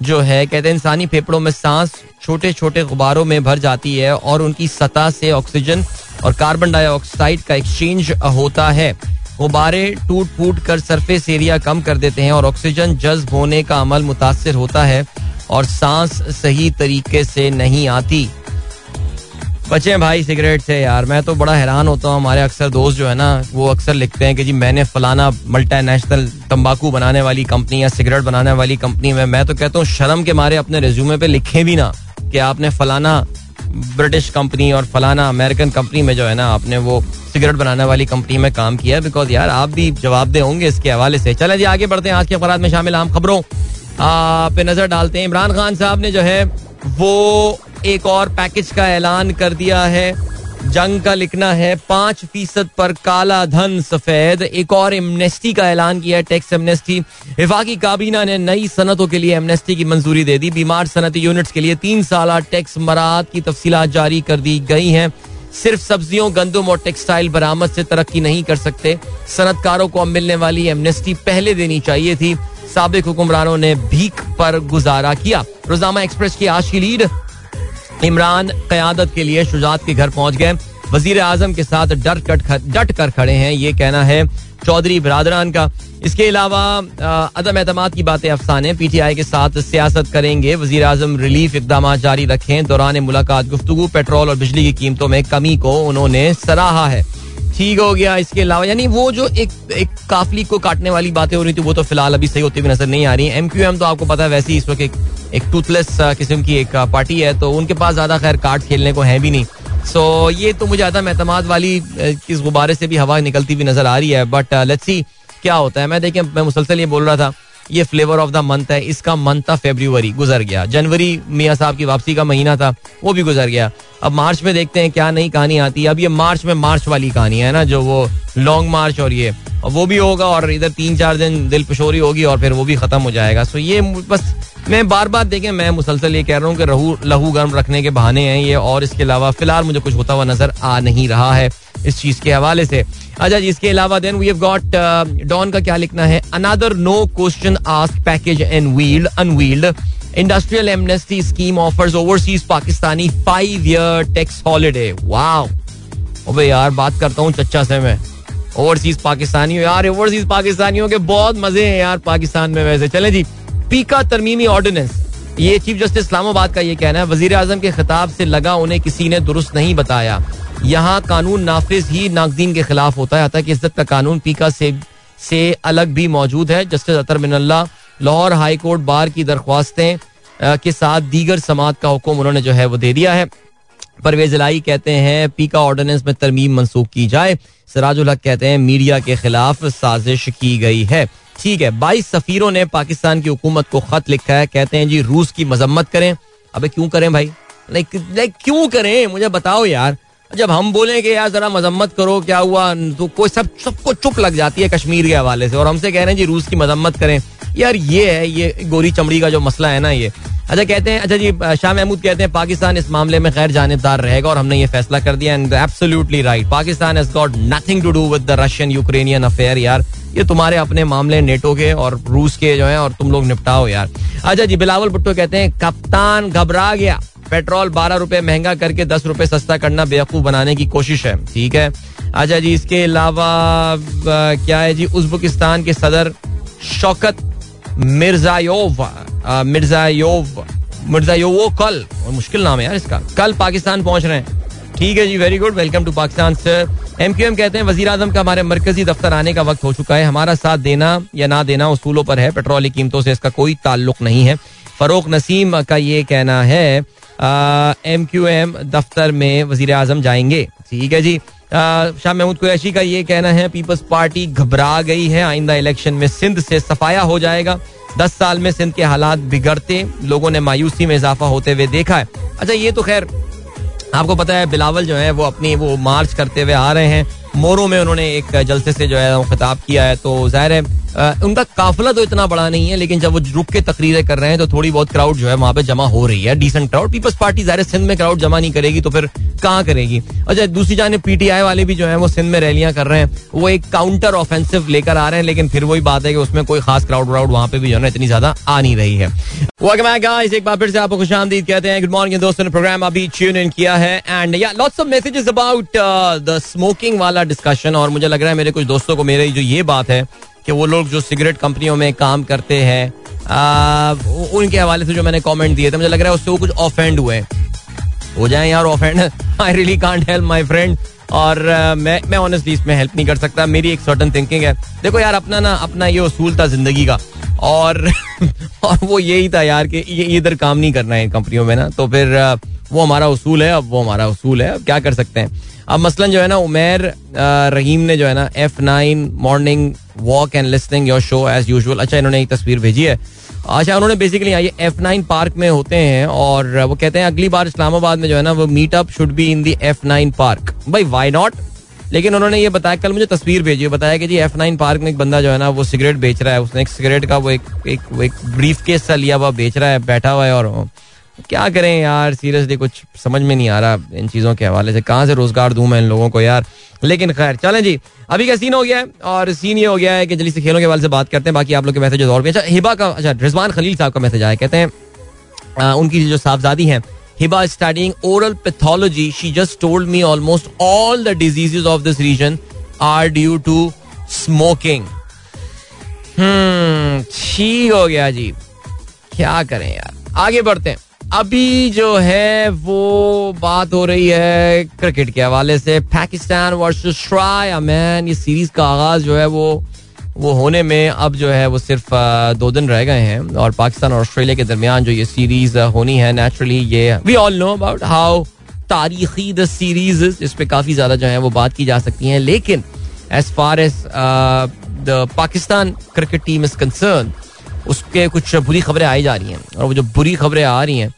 जो है, कहते हैं, इंसानी फेफड़ों में सांस छोटे छोटे गुब्बारों में भर जाती है और उनकी सतह से ऑक्सीजन और कार्बन डाइऑक्साइड का एक्सचेंज होता है। गुब्बारे टूट फूट कर सरफेस एरिया कम कर देते हैं और ऑक्सीजन जज्ब होने का अमल मुतासर होता है और सांस सही तरीके से नहीं आती। बचे भाई सिगरेट से यार। मैं तो बड़ा हैरान होता हूँ। हमारे अक्सर दोस्त जो है ना, वो अक्सर लिखते हैं कि जी, मैंने फलाना मल्टी नेशनल तंबाकू बनाने वाली कंपनी या सिगरेट बनाने वाली कंपनी में, मैं तो कहता हूँ, शर्म के मारे अपने रिज्यूमे पे लिखे भी ना कि आपने फलाना ब्रिटिश कंपनी और फलाना अमेरिकन कंपनी में जो है ना, आपने वो सिगरेट बनाने वाली कंपनी में काम किया बिकॉज़ यार, आप भी जवाबदेह होंगे इसके हवाले से। चले जी, आगे बढ़ते हैं। आज के अखबार में शामिल आम खबरों। पे नज़र डालते हैं। इमरान खान साहब ने जो है, वो एक और पैकेज का ऐलान कर दिया है। जंग का लिखना है, पाँच फ़ीसद पर काला धन सफ़ेद। एक और एमनेस्टी का ऐलान किया है टैक्स एमनेस्टी विफाकी काबीना ने नई सनतों के लिए एमनेस्टी की मंजूरी दे दी। बीमार सनती यूनिट्स के लिए तीन साल टैक्स मराहत की तफसीत जारी कर दी गई हैं। सिर्फ़ सब्जियों, गंदम और टेक्सटाइल बरामद से तरक्की नहीं कर सकते। सनतकारों को अब मिलने वाली एमनेस्टी पहले देनी चाहिए थी। सबक हुक्मरानों ने भीख पर गुजारा किया। रोजामा एक्सप्रेस की आज की लीड इमरान क्यादत के लिए शुजात के घर पहुँच गए। वज़ीर आज़म के साथ डर कट डट कर खड़े हैं, ये कहना है चौधरी बरदरान का। इसके अलावा अदम एतम की बातें अफसाने पी टी आई के साथ सियासत करेंगे। वज़ीर आज़म रिलीफ इकदाम जारी रखें। दौरान मुलाकात गुफ्तु पेट्रोल और बिजली की कीमतों में कमी को उन्होंने सराहा है। ठीक हो गया इसके अलावा। यानी वो जो एक एक काफली को काटने वाली बातें हो रही थी वो तो फ़िलहाल अभी सही होती हुई नज़र नहीं आ रही एम क्यू एम तो आपको पता है वैसे ही इस वक्त एक, एक टूथलेस किस्म की एक पार्टी है तो उनके पास ज़्यादा खैर कार्ड खेलने को है भी नहीं। सो so, ये तो मुझे आदम एतमाद वाली इस गुब्बारे से भी हवा निकलती हुई नज़र आ रही है बट लेट्स सी क्या होता है। मैं देखिए मैं मुसलसल ये बोल रहा था ये फ्लेवर ऑफ़ द मंथ है, इसका मंथ था फेब्रुवरी गुजर गया। जनवरी मियाँ साहब की वापसी का महीना था, वो भी गुजर गया। अब मार्च में देखते हैं क्या नई कहानी आती है। अब ये मार्च में मार्च वाली कहानी है ना, जो वो लॉन्ग मार्च और ये वो भी होगा और इधर तीन चार दिन दिल पशोरी होगी और फिर वो भी खत्म हो जाएगा। सो ये बस, मैं बार बार देखें, मैं मुसलसल ये कह रहा हूँ कि रहू, लहू गर्म रखने के बहाने हैं ये और इसके अलावा फ़िलहाल मुझे कुछ होता हुआ नज़र आ नहीं रहा है इस चीज़ के हवाले से। अच्छा जी, इसके अलावा then we have got Dawn का क्या लिखना है? Another no question ask package and wheeled unwheeled industrial amnesty scheme offers overseas Pakistani five year tax holiday wow अबे यार, बात करता हूँ चच्चा से मैं। ओवरसीज पाकिस्तानियों, यार, ओवरसीज पाकिस्तानियों के बहुत मज़े हैं यार पाकिस्तान में वैसे। चले जी, पीका तरमीमी ऑर्डिनेंस। ये चीफ जस्टिस इस्लामाबाद का ये कहना है वज़ीर आज़म के खिताब से लगा उन्हें किसी ने दुरुस्त नहीं बताया। यहाँ कानून नाफिज ही नाकदीन के खिलाफ होता है आता कि इज़्ज़त का कानून पीका से से अलग भी मौजूद है। Justice Athar Minallah Lahore high court bar की दरख्वास्तें के साथ दीगर समात का हुक्म उन्होंने जो है वो दे दिया है। परवेज लाई कहते हैं, पीका ऑर्डिनेंस में तरमीम मनसूख की जाए। सराजुल हक कहते हैं, मीडिया के खिलाफ साजिश की गई है। ठीक है, बाईस सफीरों ने पाकिस्तान की हुकूमत को खत लिखा है, कहते हैं, जी, रूस की मजम्मत करें। अबे, क्यों करें भाई? लाइक क्यों करें? मुझे बताओ यार। जब हम बोले कि यार जरा मजम्मत करो, क्या हुआ? तो कोई सब, सबको चुप लग जाती है कश्मीर के हवाले से। और हमसे कह रहे हैं, जी, रूस की मजम्मत करें। यार, ये है, ये गोरी चमड़ी का जो मसला है ना ये। अच्छा कहते हैं अच्छा जी, शाह महमूद कहते हैं, पाकिस्तान इस मामले में गैर जानबदार रहेगा और हमने ये फैसला कर दिया and absolutely right Pakistan has got nothing to do with the Russian Ukrainian affair यार। ये तुम्हारे अपने मामले नेटो के और रूस के जो है और तुम लोग निपटाओ, यार। अच्छा जी, बिलावल भुट्टो कहते हैं, कप्तान घबरा गया। पेट्रोल बारह रुपए महँगा करके दस रुपए सस्ता करना बेवकूफ़ बनाने की कोशिश है। ठीक है? अच्छा जी, इसके अलावा क्या है जी? उज्बेकिस्तान के सदर शौकत मिर्जायोव मिर्जायोव, मिर्जायोवो कल मुश्किल नाम है यार इसका, कल पाकिस्तान पहुँच रहे हैं। ठीक है जी very good welcome to Pakistan sir M Q M कहते हैं वज़ीर आज़म का हमारे मरकजी दफ्तर आने का वक्त हो चुका है। हमारा साथ देना या ना देना उसूलों पर है, पेट्रोल की कीमतों से इसका कोई ताल्लुक नहीं है। फरोख नसीम का ये कहना है एम क्यू एम दफ्तर में वज़ीर आज़म जाएँगे। ठीक है जी। शाह महमूद कुरैशी का ये कहना है, पीपल्स पार्टी घबरा गई है। आइंदा इलेक्शन में सिंध से सफाया हो जाएगा। दस साल में सिंध के हालात बिगड़ते, लोगों ने मायूसी में इजाफा होते हुए देखा है। अच्छा ये तो खैर, आपको पता है, बिलावल जो है, वो अपनी, वो मार्च करते हुए आ रहे हैं। मोरो में उन्होंने एक जलसे से जो है वो खिताब किया है तो ज़ाहिर है उनका काफिला तो इतना बड़ा नहीं है, लेकिन जब वो रुक के तकरीरें कर रहे हैं तो थोड़ी बहुत क्राउड जो है वहाँ पे जमा हो रही है। डिसेंट क्राउड पीपल्स पार्टी ज़ाहिर सिंध में क्राउड जमा नहीं करेगी तो फिर कहाँ करेगी? अच्छा दूसरी जाने पीटीआई वाले भी जो है, वो सिंध में रैलियाँ कर रहे हैं, वो एक काउंटर ऑफेंसिव लेकर आ रहे हैं, लेकिन फिर वही बात है कि उसमें कोई खास क्राउड व्राउड वहाँ पे भी जो है इतनी ज़्यादा आ नहीं रही है। एक बार फिर से आपको खुश आमदीद कहते हैं। गुड मॉर्निंग दोस्तों, ने प्रोग्राम अभी ट्यून इन किया है। And yeah lots of messages about the smoking वाला डिस्कशन और मुझे लग रहा है मेरे कुछ दोस्तों को मेरी जो ये बात है कि वो लोग जो सिगरेट कंपनियों में काम करते हैं उनके हवाले से जो मैंने कमेंट दिए थे, मुझे लग रहा है उससे वो कुछ ऑफेंड हुए जाए यार offend I really can't help my friend और uh, मैं मैं ऑनेस्टली इसमें हेल्प नहीं कर सकता. मेरी एक सर्टन थिंकिंग है. देखो यार अपना ना अपना ये उसूल था ज़िंदगी का. और <laughs> और वो यही था यार कि ये इधर काम नहीं करना है कंपनियों में ना. तो फिर uh, वो हमारा उसूल है. अब वो हमारा उसूल है. अब क्या कर सकते हैं? अब मसलन जो है ना उमेर रहीम ने जो है ना F nine morning walk and listening your show as usual अच्छा इन्होंने एक तस्वीर भेजी है. अच्छा उन्होंने बेसिकली ये एफ़ नाइन पार्क में होते हैं और वो कहते हैं अगली बार इस्लामाबाद में जो है ना वो meetup should be in the F nine park भाई वाई नॉट लेकिन उन्होंने ये बताया कल मुझे तस्वीर भेजी है बताया कि जी एफ़ नाइन पार्क में एक बंदा जो है ना वो सिगरेट बेच रहा है उसने एक सिगरेट का वो एक एक, एक ब्रीफ केस सा लिया हुआ बेच रहा है बैठा हुआ है और क्या करें यार? सीरियसली कुछ समझ में नहीं आ रहा इन चीज़ों के हवाले से। कहाँ से रोज़गार दूँ मैं इन लोगों को यार? लेकिन खैर, चलें जी। अभी का सीन हो गया है और सीन ये हो गया है कि जल्दी से खेलों के हवाले से बात करते हैं। बाकी आप लोग के मैसेज और भी अच्छा हिबा का अच्छा रिजवान खलील साहब का मैसेज आया। कहते हैं उनकी जो साहबजादी हैं, Hiba studying oral pathology she just told me almost all the diseases of this region are due to smoking ठीक हो गया जी। क्या करें यार? आगे बढ़ते हैं। अभी जो है, वो बात हो रही है क्रिकेट के हवाले से। पाकिस्तान वर्सेस मैन ये सीरीज़ का आगाज़ जो है, वो वो होने में अब जो है, वो सिर्फ़ दो दिन रह गए हैं। और पाकिस्तान और ऑस्ट्रेलिया के दरमियान जो ये सीरीज़ होनी है नेचुरली ये we all know about how तारीखी द सीरीज़ इस पे काफ़ी ज़्यादा जो है, वो बात की जा सकती है। लेकिन as far as the Pakistan cricket team is concern उसके कुछ बुरी खबरें आई जा रही हैं। और वो जो बुरी खबरें आ रही हैं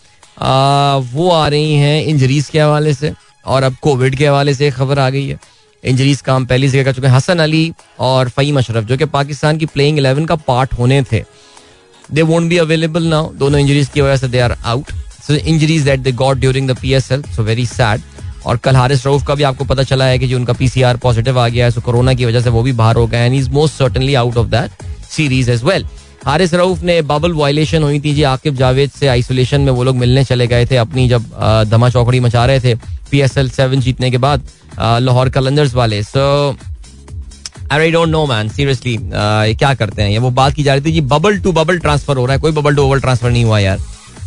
वो आ रही हैं इंजरीज के हवाले से। और अब कोविड के हवाले से एक खबर आ गई है। इंजरीज का हम पहले से कर चुके हैं, हसन अली और फ़ईम अशरफ, जो कि पाकिस्तान की प्लेइंग एलेवन का पार्ट होने थे। They won't be available now दोनों इंजरीज की वजह से they are out so injuries that they got during the P S L so very sad और कल हारिस रऊफ का भी आपको पता चला है कि जो उनका पीसीआर पॉजिटिव आ गया है सो कोरोना की वजह से वो भी बाहर हो गए and is most certainly out of that series as well Haris Rauf ने बबल वायलेशन हुई थी जी आकिब जावेद से आइसोलेशन में वो लोग मिलने चले गए थे अपनी जब धमा चौकड़ी मचा रहे थे पी एस एल सेवन जीतने के बाद लाहौर कलंदर्स वाले। So I don't know man seriously क्या करते हैं? ये वो बात की जा रही थी जी बबल टू बबल ट्रांसफ़र हो रहा है। कोई बबल टू बबल ट्रांसफ़र नहीं हुआ यार।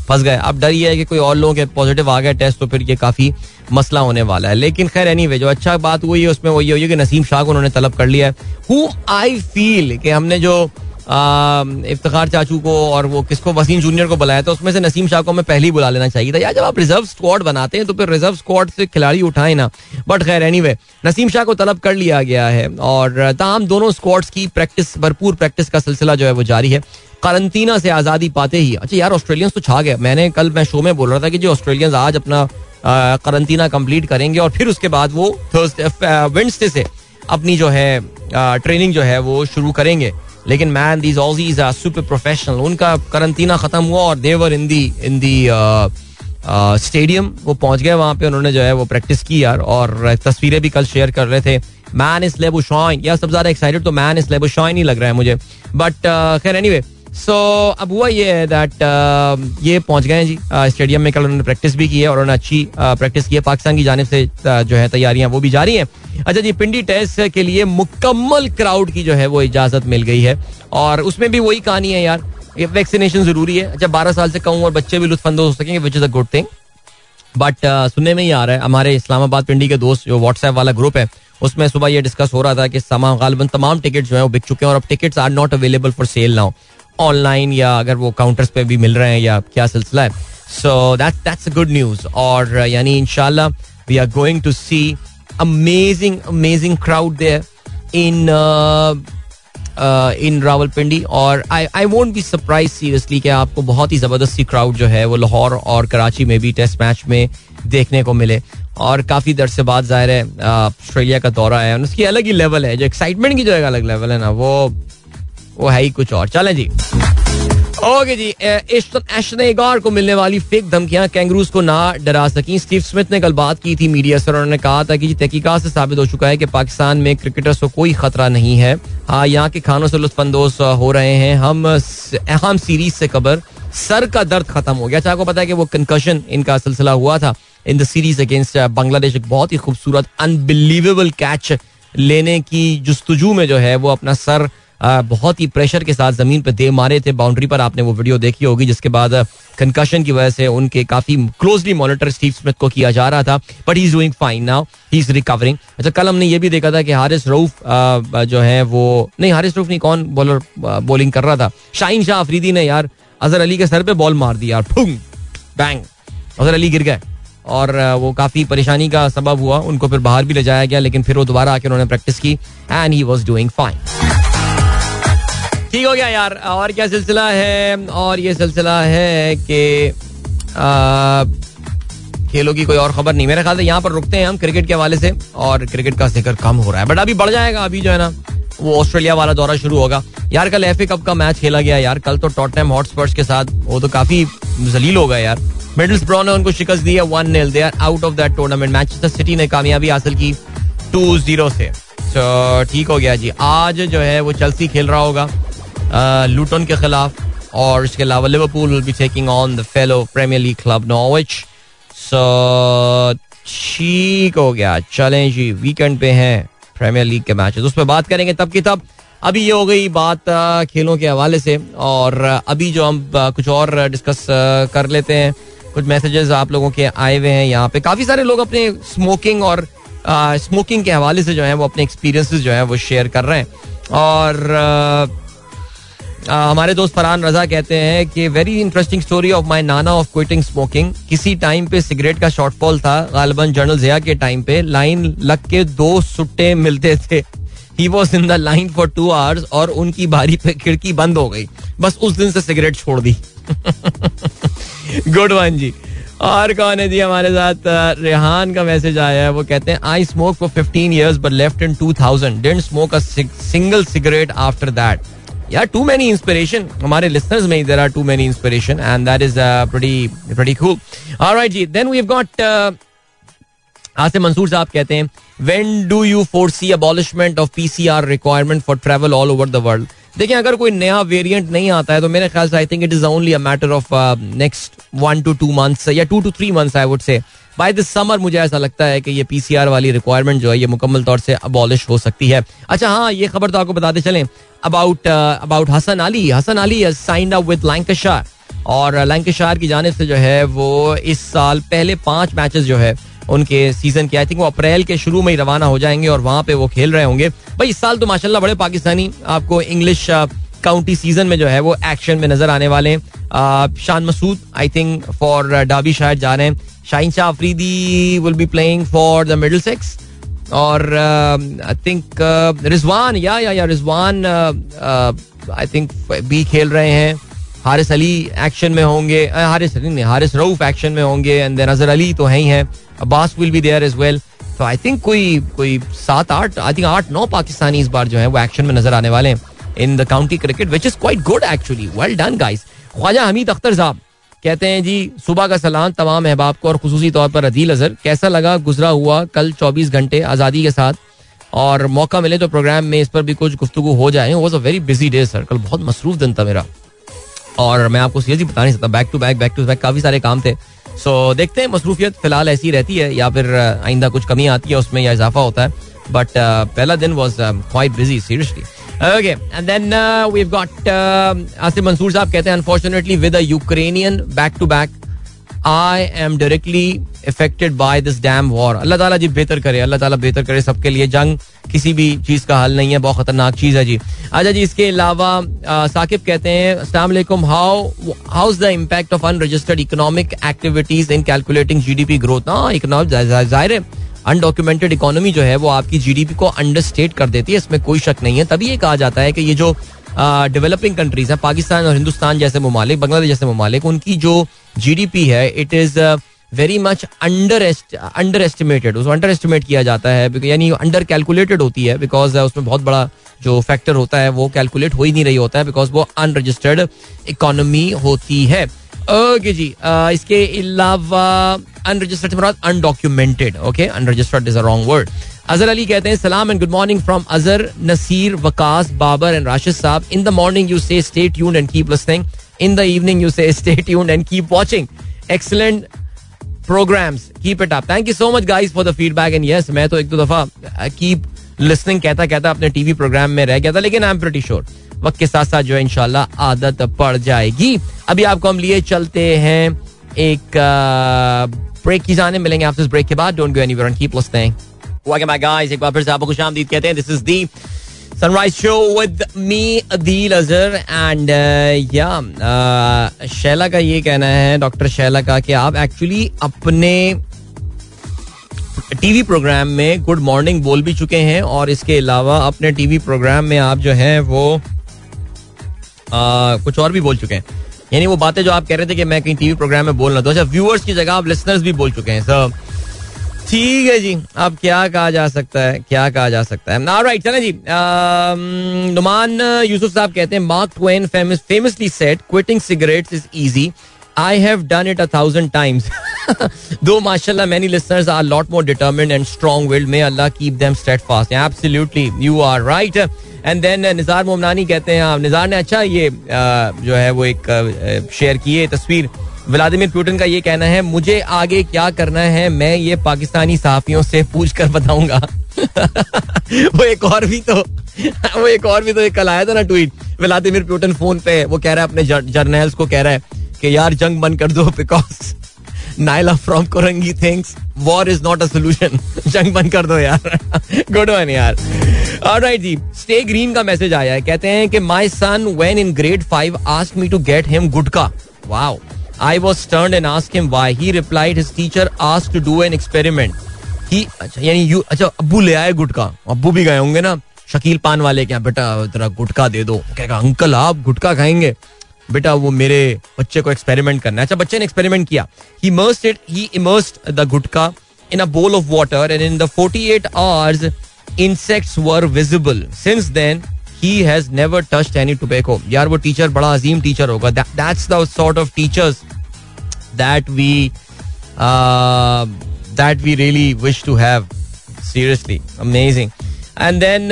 फंस गए। अब डर ये है कि कोई और लोगों के पॉजिटिव आ गए टेस्ट तो फिर ये काफ़ी मसला होने वाला है। लेकिन खैर एनी anyway, जो अच्छा बात हुई है उसमें वो ये हुई है कि नसीम शाह को उन्होंने तलब कर लिया है। हु आई फील कि हमने जो इफ्तार चाचू को और वो किसको वसीम जूनियर को बुलाया था उसमें से नसीम शाह को हमें पहले ही बुला लेना चाहिए था। यार जब आप रिज़र्व स्क्वाड बनाते हैं तो फिर रिज़र्व स्क्वाड से खिलाड़ी उठाए ना। बट खैर एनी anyway, नसीम शाह को तलब कर लिया गया है और तमाम दोनों स्क्वाड्स की प्रैक्टिस भरपूर प्रैक्टिस का सिलसिला जो है वो जारी है। करंतना से आज़ादी पाते ही अच्छा यार ऑस्ट्रेलियंस तो छा गए। मैंने कल मैं शो में बोल रहा था कि जो ऑस्ट्रेलियंस आज अपना करंतना कंप्लीट करेंगे और फिर उसके बाद वो थर्सडे वेंसडे से अपनी जो है ट्रेनिंग जो है वो शुरू करेंगे। लेकिन man these Aussies are super professional उनका करंतना खत्म हुआ और देवर इन दी इन दी स्टेडियम वो पहुँच गए वहाँ पे, उन्होंने जो है वो प्रैक्टिस की यार, और तस्वीरें भी कल शेयर कर रहे थे। मैन इस लेबो शॉइन यार सबसे ज़्यादा एक्साइटेड तो मैन इस लेबो शॉइन ही लग रहा है मुझे। बट खैर एनीवे सो अब हुआ ये है दैट uh, ये पहुँच गए जी। स्टेडियम uh, में कल उन्होंने प्रैक्टिस भी की है और उन्होंने अच्छी प्रैक्टिस uh, की है। पाकिस्तान की जानब से जो है तैयारियाँ वो भी जारी हैं। अच्छा जी पिंडी टेस्ट के लिए मुकम्मल क्राउड की जो है वो इजाज़त मिल गई है। और उसमें भी वही कहानी है यार। ये वैक्सीनेशन ज़रूरी है। अच्छा बारह साल से कम और बच्चे भी लुत्फानंदोज हो सकेंगे which is a good thing but सुनने में ही आ रहा है हमारे इस्लामाबाद पिंडी के दोस्त जो व्हाट्सएप वाला ग्रुप है उसमें सुबह ये डिस्कस हो रहा था कि गालिबन तमाम टिकट जो है वो बिक चुके हैं और अब tickets are not available for sale now online या अगर वो काउंटर्स पे भी मिल रहे हैं या क्या सिलसिला है। So that that's good news और यानी इनशाला we are going to see amazing amazing crowd there in in Rawalpindi और I I won't be surprise seriously कि आपको बहुत ही ज़बरदस्ती क्राउड जो है वो लाहौर और कराची में भी टेस्ट मैच में देखने को मिले। और काफ़ी दर से बाद ज़ाहिर है ऑस्ट्रेलिया का दौरा है उसकी अलग ही लेवल है। जो एक्साइटमेंट की जो है अलग लेवल है ना, वो वो है ही कुछ और। चले जी। ओके जी एशनेगार को मिलने वाली फेक धमकियाँ कैंगरूज को ना डरा सकी। स्टीव स्मिथ ने कल बात की थी मीडिया से उन्होंने कहा था कि तहकीकात से साबित हो चुका है कि पाकिस्तान में क्रिकेटर्स को कोई खतरा नहीं है। हाँ यहाँ के खानों से लुत्फानंदोज हो रहे हैं। हम अहम सीरीज़ से कबर सर का दर्द खत्म हो गया। चाहे को पता है कि वो कंकशन इनका सिलसिला हुआ था in the series against Bangladesh. एक बहुत ही खूबसूरत अनबिलीवेबल कैच लेने की जस्तजू में जो है, वो अपना सर बहुत ही प्रेशर के साथ ज़मीन पर दे मारे थे। बाउंड्री पर आपने वो वीडियो देखी होगी, जिसके बाद कंकशन की वजह से उनके काफ़ी क्लोजली मॉनिटर स्टीव स्मिथ को किया जा रहा था but he is doing fine now he is recovering अच्छा कल हमने ये भी देखा था कि हारिस रऊफ जो है वो, नहीं हारिस रऊफ नहीं, कौन बॉलर बॉलिंग कर रहा था? शाहीन शाह अफरीदी ने यार अजहर अली के सर पे बॉल मार दी यार। बैंग अजहर अली गिर गए। और वो काफ़ी परेशानी का सबब हुआ। उनको फिर बाहर भी ले जाया गया, लेकिन फिर वो दोबारा आके उन्होंने प्रैक्टिस की and he was doing fine ठीक हो गया यार। और क्या सिलसिला है? और ये सिलसिला है कि खेलों की कोई और खबर नहीं। मेरे ख्याल से यहाँ पर रुकते हैं हम क्रिकेट के हवाले से, और क्रिकेट का ज़िक्र कम हो रहा है। बट अभी बढ़ जाएगा, अभी जो है ना, वो ऑस्ट्रेलिया वाला दौरा शुरू होगा। यार, कल एफ़ कप का मैच खेला गया यार। कल तो टॉटनैम हॉटस्पर्स के साथ, वो तो काफ़ी जलील हो गया यार। मिडल्स ब्रो ने उनको शिकस्त दी है one nil they are out of that tournament Manchester City ने कामयाबी हासिल की टू ज़ीरो से। ठीक हो गया जी। आज जो है वो चलसी खेल रहा होगा। लूटन के खिलाफ, और इसके अलावा Liverpool will be taking on the fellow Premier League club Norwich so ठीक हो गया। चलें जी वीकेंड पे हैं प्रीमियर लीग के मैचेस उस पर बात करेंगे तब की तब। अभी ये हो गई बात खेलों के हवाले से, और अभी जो हम कुछ और डिस्कस कर लेते हैं। कुछ मैसेजेस आप लोगों के आए हुए हैं यहाँ पे। काफ़ी सारे लोग अपने स्मोकिंग और स्मोकिंग के हवाले से जो है, वो अपने एक्सपीरियंसेस जो है, वो शेयर कर रहे हैं। और हमारे दोस्त फरहान रजा कहते हैं कि very interesting story of my nana of quitting smoking किसी टाइम पे सिगरेट का शॉर्टफॉल था, गालबन जनरल जिया के टाइम पे लाइन लग के दो सुट्टे मिलते थे। He was in the line for two hours और उनकी बारी पे खिड़की बंद हो गई। बस उस दिन से सिगरेट छोड़ दी। गुड वन जी। और कौन है जी हमारे साथ? रेहान का मैसेज आया है, वो कहते हैं I smoke for 15 years but left in 2000 didn't smoke a single cigarette after that यार टू मेनी इंस्पिरेशन हमारे लिसनर्स में इधर are too many inspiration and that is pretty pretty cool alright ji then we have got Asim Mansoor साहब कहते हैं when do you foresee abolishment of PCR requirement for travel all over the world देखिए, अगर कोई नया variant नहीं आता है तो मेरे ख्याल से I think it is only a matter of next one two two months या two two three months I would say by this summer मुझे ऐसा लगता है कि ये पीसीआर वाली रिक्वायरमेंट जो है, ये मुकम्मल तौर से अबॉलिश हो सकती है। अच्छा हाँ ये खबर तो आपको बताते चलें। About about Hasan Ali. Hasan Ali signed up with Lancashire और लैंकशायर की जानब से जो है, वो इस साल पहले पाँच मैचेस जो है, उनके सीज़न के आई थिंक वो अप्रैल के शुरू में ही रवाना हो जाएँगे और वहाँ पे वो खेल रहे होंगे। भाई, इस साल तो माशाल्लाह बड़े पाकिस्तानी, आपको इंग्लिश काउंटी सीज़न में जो है, वो एक्शन में नज़र आने वाले हैं। Shan Masood I think for Derby शायद जा रहे हैं। Shaheen Shah Afridi will be playing for the Middlesex और आई थिंक रिजवान या या या रिजवान आई थिंक भी खेल रहे हैं हारिस अली एक्शन में होंगे हारिस अली नहीं हारिस रऊफ एक्शन में होंगे एंड देन अजहर अली तो है ही हैं Abbas will be there as well तो आई थिंक कोई कोई सात आठ आई थिंक आठ नौ पाकिस्तानी इस बार जो है वो एक्शन में नज़र आने वाले हैं in the county cricket which is quite good actually well done guys Khawaja Hamid Akhtar साहब कहते हैं जी, सुबह का सलाम तमाम अहबाब को और खसूसी तौर पर अदील अजहर। कैसा लगा? गुजरा हुआ कल 24 घंटे आज़ादी के साथ। और मौका मिले तो प्रोग्राम में इस पर भी कुछ गुफ्तु हो जाए। Was a very busy day sir कल बहुत मसरूफ दिन था मेरा। और मैं आपको सीरियसली बता नहीं सकता। Back to back back to back काफ़ी सारे काम थे। सो देखते हैं, मसरूफियत फ़िलहाल ऐसी रहती है या फिर, आइंदा कुछ कमी आती है उसमें या इजाफा होता है। बट पहला दिन was quite busy seriously okay and then we got Asim Mansoor साहब कहते हैं unfortunately with a Ukrainian back to back I am directly affected by this damn war अल्लाह ताला जी बेहतर करे, अल्लाह ताला बेहतर करे सबके लिए। जंग किसी भी चीज़ का हल नहीं है, बहुत खतरनाक चीज़ है जी। अच्छा जी, इसके अलावा साकिब कहते हैं, अस्सलाम how how is the impact of unregistered economic activities in calculating GDP growth ना इकोनॉमिक ज़ाहिर है अनडॉक्यूमेंटेड इकोनॉमी जो है वो आपकी जीडीपी को अंडरस्टेट कर देती है, इसमें कोई शक नहीं है। तभी ये कहा जाता है कि ये जो डेवलपिंग कंट्रीज़ हैं, पाकिस्तान और हिंदुस्तान जैसे ममालिक, बांग्लादेश जैसे ममालिक, उनकी जो जीडीपी है it is very much under underestimated उसको अंडर एस्टिमेट किया जाता है यानी अंडर कैलकुलेटेड होती है बिकॉज़ उसमें बहुत बड़ा जो फैक्टर होता है, वो कैलकुलेट हो ही नहीं रही होता है बिकॉज़ वो अनरजिस्टर्ड इकोनॉमी होती है। ओके जी इसके अलावा unregistered undocumented okay unregistered is a wrong word Azhar Ali कहते हैं सलाम and good morning from Azhar Naseer Waqas Babar and Rashid साहब in the morning you say stay tuned and keep listening in the evening you say stay tuned and keep watching excellent programs keep it up thank you so much guys for the feedback and yes मैं तो एक दो दफ़ा keep listening कहता कहता अपने TV programme में रह गया था लेकिन आई एम प्रीटी श्योर वक्त के साथ साथ जो है, इंशाल्लाह आदत पड़ जाएगी। अभी आपको हम लिए चलते हैं एक ब्रेक की जाने, मिलेंगे आपसे इस ब्रेक के बाद। Don't go anywhere and keep listening welcome back guys एक बार फिर से आपको खुशामदीद कहते हैं। This is the sunrise show with me Adeel Azhar and या शैला का ये कहना है डॉक्टर शैला का, कि आप एक्चुअली अपने टीवी प्रोग्राम में गुड मॉर्निंग बोल भी चुके हैं और इसके अलावा अपने टीवी प्रोग्राम में आप जो है, वो कुछ और भी बोल चुके हैं। यानी वो बातें जो आप कह रहे थे कि मैं कहीं टीवी प्रोग्राम में बोलना तो अच्छा व्यूअर्स की जगह आप लिसनर्स भी बोल चुके हैं। सर ठीक है जी। अब क्या कहा जा सकता है? क्या कहा जा सकता है? ना राइट चले जी। नुमान यूसुफ साहब कहते हैं Mark Twain famously said quitting cigarettes is easy I have done it a thousand times दो माशाल्लाह many listeners are lot more determined and strong willed may Allah keep them steadfast absolutely you are right and then Nizar Momnani कहते हैं हाँ, निजार ने अच्छा ये जो है वो एक शेयर किए तस्वीर। व्लादिमिर पुतिन का ये कहना है मुझे आगे क्या करना है मैं ये पाकिस्तानी सहाफियों से पूछ कर बताऊँगा। <laughs> वो एक और भी तो <laughs> वो एक और भी तो एक कल आया था ना ट्वीट व्लादिमिर पुतिन फ़ोन पे वो कह रहा है अपने जर्नल्स को कह रहा है कि यार जंग बंद कर दो because Naila from Korangi thinks war is not a solution जंग बंद कर दो यार गुड वन यार ऑलराइट जी स्टे ग्रीन का मैसेज आया है कहते हैं कि my son when in grade five ask me to get him gutka wow I was stern and asked him why. He replied, his teacher asked to do an experiment. He अच्छा यानी you अच्छा अब्बू ले आए गुटका अब्बू भी गए होंगे ना शकील पान वाले क्या बेटा तेरा गुटका दे दो कहेगा अंकल आप गुटका खाएँगे बेटा वो मेरे बच्चे को एक्सपेरिमेंट करना है। अच्छा बच्चे ने एक्सपेरिमेंट किया। He mersed it he immersed the gutka in a bowl of water and in the 48 hours insects were visible. Since then he has never touched any tobacco. यार वो टीचर बड़ा अजीम टीचर होगा। The sort of teachers that we uh, that we really wish to have. Seriously amazing. And then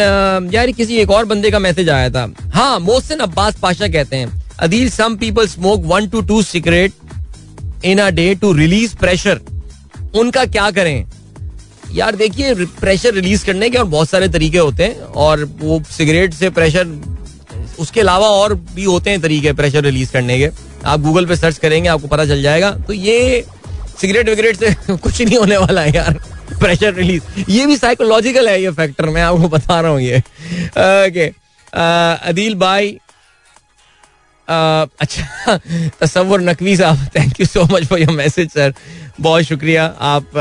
यार किसी एक और बंदे का मैसेज आया था। हाँ मोहसिन अब्बास पाशा कहते हैं। Adeel some people smoke one to two cigarette in a day to release pressure उनका क्या करें? यार देखिए प्रेशर रिलीज़ करने के और बहुत सारे तरीके होते हैं और वो सिगरेट से प्रेशर उसके अलावा और भी होते हैं तरीके प्रेशर रिलीज़ करने के। आप गूगल पे सर्च करेंगे, आपको पता चल जाएगा। तो ये सिगरेट विगरेट से <laughs> कुछ नहीं होने वाला है यार। प्रेशर रिलीज़ ये भी साइकोलॉजिकल है ये फैक्टर मैं आपको बता रहा हूँ ये। ओके अदील भाई अच्छा <laughs> तस्वुर नकवी साहब thank you so much for your message sir बहुत शुक्रिया, आप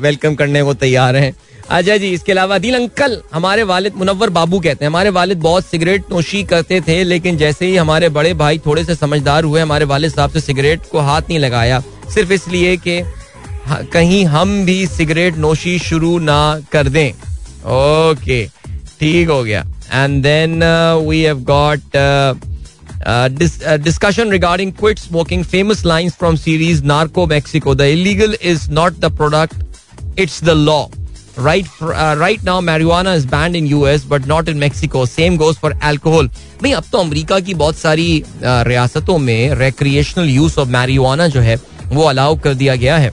वेलकम करने को तैयार हैं। अच्छा जी, इसके अलावा दिल अंकल, हमारे वालिद मुनव्वर बाबू कहते हैं। हमारे वालिद बहुत सिगरेट नोशी करते थे, लेकिन जैसे ही हमारे बड़े भाई थोड़े से समझदार हुए, हमारे वालिद साहब से सिगरेट को हाथ नहीं लगाया। सिर्फ़ इसलिए कि कहीं हम भी सिगरेट नोशी शुरू ना कर दें। ओके ठीक हो गया। And then we have got discussion regarding quit smoking famous lines from series Narco Mexico the illegal is not the product it's the law right right now marijuana is banned in U S but not in Mexico same goes for alcohol भाई अब तो अमरीका की बहुत सारी रियासतों में रेक्रिएशनल use of Marina जो है वो अलाउ कर दिया गया है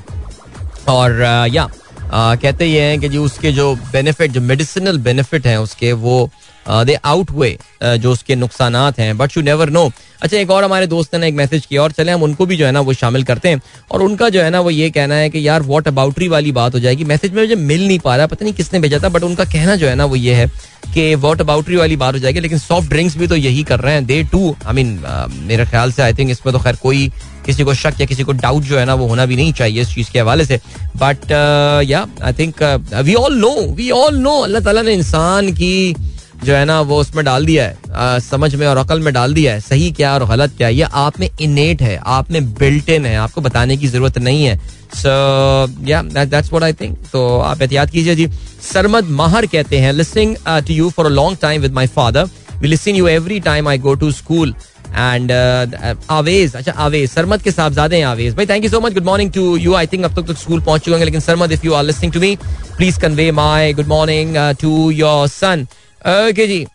और या कहते ये हैं कि जो उसके जो बेनिफिट जो मेडिसिनल बेनिफिट हैं उसके वो दे आउट वे जो उसके नुकसान हैं बट यू नेवर नो अच्छा एक और हमारे दोस्त ने एक मैसेज किया और चले, हम उनको भी जो है ना वो शामिल करते हैं। और उनका जो है ना वो ये कहना है कि यार वॉट अबाउटरी वाली बात हो जाएगी। मैसेज में मुझे मिल नहीं पा रहा, पता नहीं किसने भेजा था बट उनका कहना जो है ना वो ये है कि वॉट अबाउटरी वाली बात हो जाएगी। लेकिन सॉफ्ट ड्रिंक्स भी तो यही कर रहे हैं। दे टू आई मीन मेरे ख्याल से आई थिंक इसमें तो खैर कोई किसी को शक या किसी को डाउट जो है ना वो होना भी नहीं चाहिए इस चीज़ के हवाले से। But yeah I think we all know we all know अल्लाह ताला ने इंसान की जो है ना वो उसमें डाल दिया है आ, समझ में और अकल में डाल दिया है सही क्या और गलत क्या ये आप में इनेट है आप में बिल्ट इन है आपको बताने की ज़रूरत नहीं है। सो या दैट्स व्हाट आई थिंक तो आप एहतियात कीजिए जी। सरमद माहर कहते हैं listening to you for a long time with my father we listen you every time I go to school and Awez अच्छा आवेज सरमद के साहबजादे हैं आवेज भाई thank you so much good morning to you I think अब तक तो school पहुँच चुके होंगे लेकिन Sarmad if you are listening to me please convey my good morning to your son okay ji.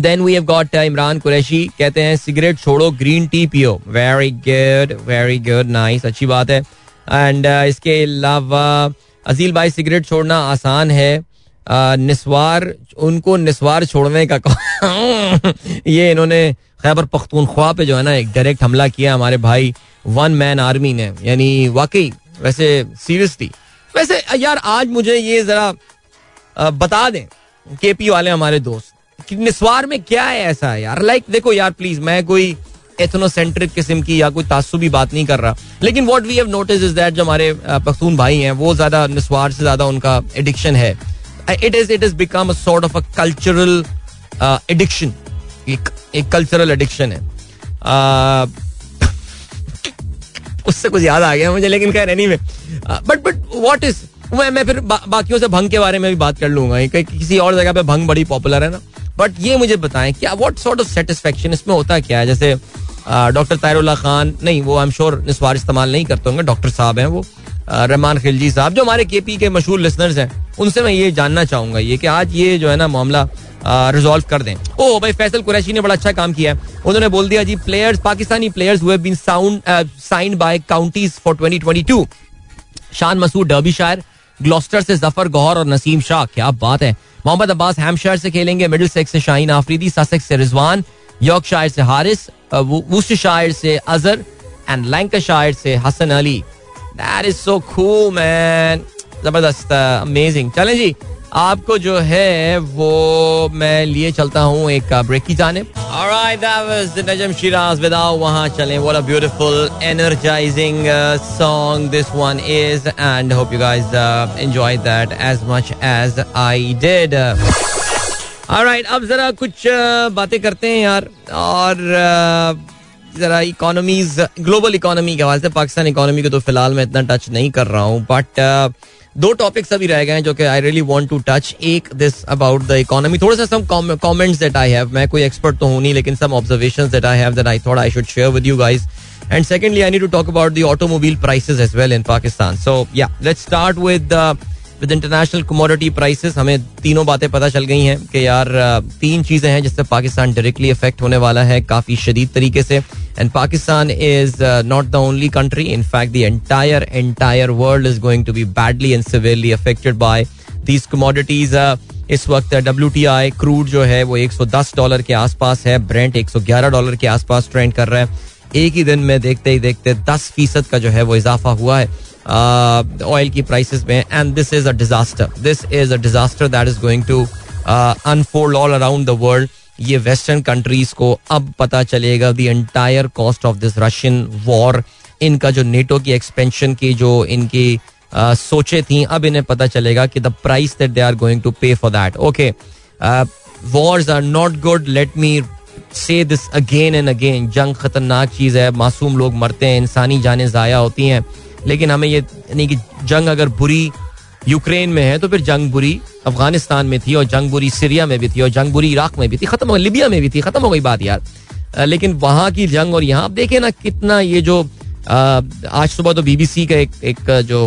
Then we have got Imran Qureshi कहते हैं cigarette छोड़ो ग्रीन टी पियो. Very good very good nice अच्छी बात है। And uh, इसके अलावा अजील भाई सिगरेट छोड़ना आसान है। Uh, निस्वार उनको निस्वार छोड़ने का <laughs> ये इन्होंने खैबर पख्तूनख्वा पे जो है ना एक डायरेक्ट हमला किया हमारे भाई वन मैन आर्मी ने। यानी वाकई वैसे सीरियसली वैसे यार आज मुझे ये जरा uh, बता दें केपी वाले हमारे दोस्त। निस्वार में क्या है ऐसा है यार? लाइक देखो यार प्लीज़ मैं कोई एथनोसेंट्रिक किस्म की या कोई तासुबी बात नहीं कर रहा। लेकिन what we have notice is that जो हमारे पख्तून भाई हैं, वो ज़्यादा निस्वार से ज़्यादा उनका एडिक्शन है। It is it is become sort of a cultural addiction एक कल्चरल एडिक्शन है। <laughs> उससे कुछ याद आ गया मुझे, लेकिन खैर एनी में बट बट वॉट इज़ मैं मैं फिर बा, बाकियों से भंग के बारे में भी बात कर लूँगा कि, किसी और जगह पे भंग बड़ी पॉपुलर है ना। बट ये मुझे बताएँ क्या व्हाट सॉर्ट ऑफ़ सेटिस्फेक्शन इसमें होता क्या है? जैसे डॉक्टर तायरुल्ला खान नहीं वो आई एम श्योर निस्वार इस्तेमाल नहीं करते होंगे डॉक्टर साहब हैं वो रहमान खिलजी साहब जो हमारे के के मशहूर लिसनर्स हैं उनसे मैं ये जानना चाहूँगा ये कि आज ये जो है ना मामला रिजॉल्व कर दें। ओ भाई फैसल कुरैशी ने बड़ा अच्छा काम किया है। उन्होंने बोल दिया जी प्लेयर्स पाकिस्तानी प्लेयर्स हुए been sound signed by counties for 2022 Shan Masood derby शायर ग्लोस्टर से ज़फ़र, गौहर और नसीम शाह, क्या बात है। मोहम्मद अब्बास हैमशायर से खेलेंगे, मिडिल सेक्स से शाहीन आफरीदी, ससेक्स से रिजवान यॉर्क शायर से हारिस वुस्ट शायर से अजहर एंड लैंकशायर से Hasan Ali. That is so cool man ज़बरदस्त अमेजिंग चलें जी आपको जो है, वो मैं लिए चलता हूँ एक ब्रेक की जाने राइट uh, uh, अब जरा कुछ uh, बातें करते हैं यार। और जरा इकोनॉमीज ग्लोबल इकोनॉमी के हवाले से पाकिस्तान इकोनॉमी को तो फ़िलहाल मैं इतना टच नहीं कर रहा हूँ बट दो टॉपिक्स अभी रह गए हैं जो कि I really want to touch एक दिस अबाउट द इकोनॉमी थोड़ा सा some comments that I have मैं कोई एक्सपर्ट तो हूँ नहीं, लेकिन some observations that I have that I thought I should share with you guys and secondly I need to talk about the automobile prices as well in Pakistan so yeah let's start with with international commodity prices हमें तीनों बातें पता चल गई हैं कि यार तीन चीज़ें हैं जिससे पाकिस्तान डायरेक्टली इफ़ेक्ट होने वाला है काफ़ी शदीद तरीके से। And Pakistan is not the only country in fact the entire entire world is going to be badly and severely affected by these commodities इस वक्त डब्ल्यू टी आई क्रूड जो है वो 110 डॉलर के आसपास है। ब्रेंट 111 डॉलर के आसपास ट्रेंड कर रहा है। एक ही दिन में देखते ही देखते 10 फ़ीसद का जो है वो इजाफा हुआ है। ऑयल की प्राइसेस में and this is a disaster this is a disaster that is going to unfold all around the world ये वेस्टर्न कंट्रीज़ को अब पता चलेगा the entire cost of this Russian war इनका जो नेटो की एक्सपेंशन की जो इनकी uh, सोचे थी अब इन्हें पता चलेगा कि the price that they are going to pay for that okay wars are not good let me say this again and again जंग खतरनाक चीज़ है. मासूम लोग मरते हैं. इंसानी जाने जाया होती हैं. लेकिन हमें ये, यानी कि जंग अगर बुरी यूक्रेन में है तो फिर जंग बुरी अफ़गानिस्तान में थी और जंग बुरी सीरिया में भी थी और जंग बुरी इराक में भी थी, खत्म हो गई लिबिया में भी थी, खत्म हो गई बात यार। लेकिन वहाँ की जंग और यहाँ, आप देखें ना कितना ये जो आज सुबह तो बीबीसी का एक एक जो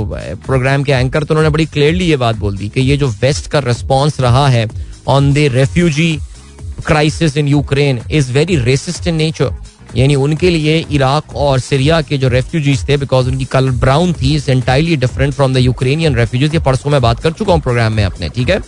प्रोग्राम के एंकर तो उन्होंने बड़ी क्लियरली ये बात बोल दी कि ये जो वेस्ट का रिस्पॉन्स रहा है on the refugee crisis in Ukraine is very racist in nature यानी उनके लिए इराक और सीरिया के जो रेफ्यूजीज थे बिकॉज़ उनकी कलर ब्राउन थी entirely different from the Ukrainian refugees ये परसों में बात कर चुका हूँ प्रोग्राम में अपने, ठीक है?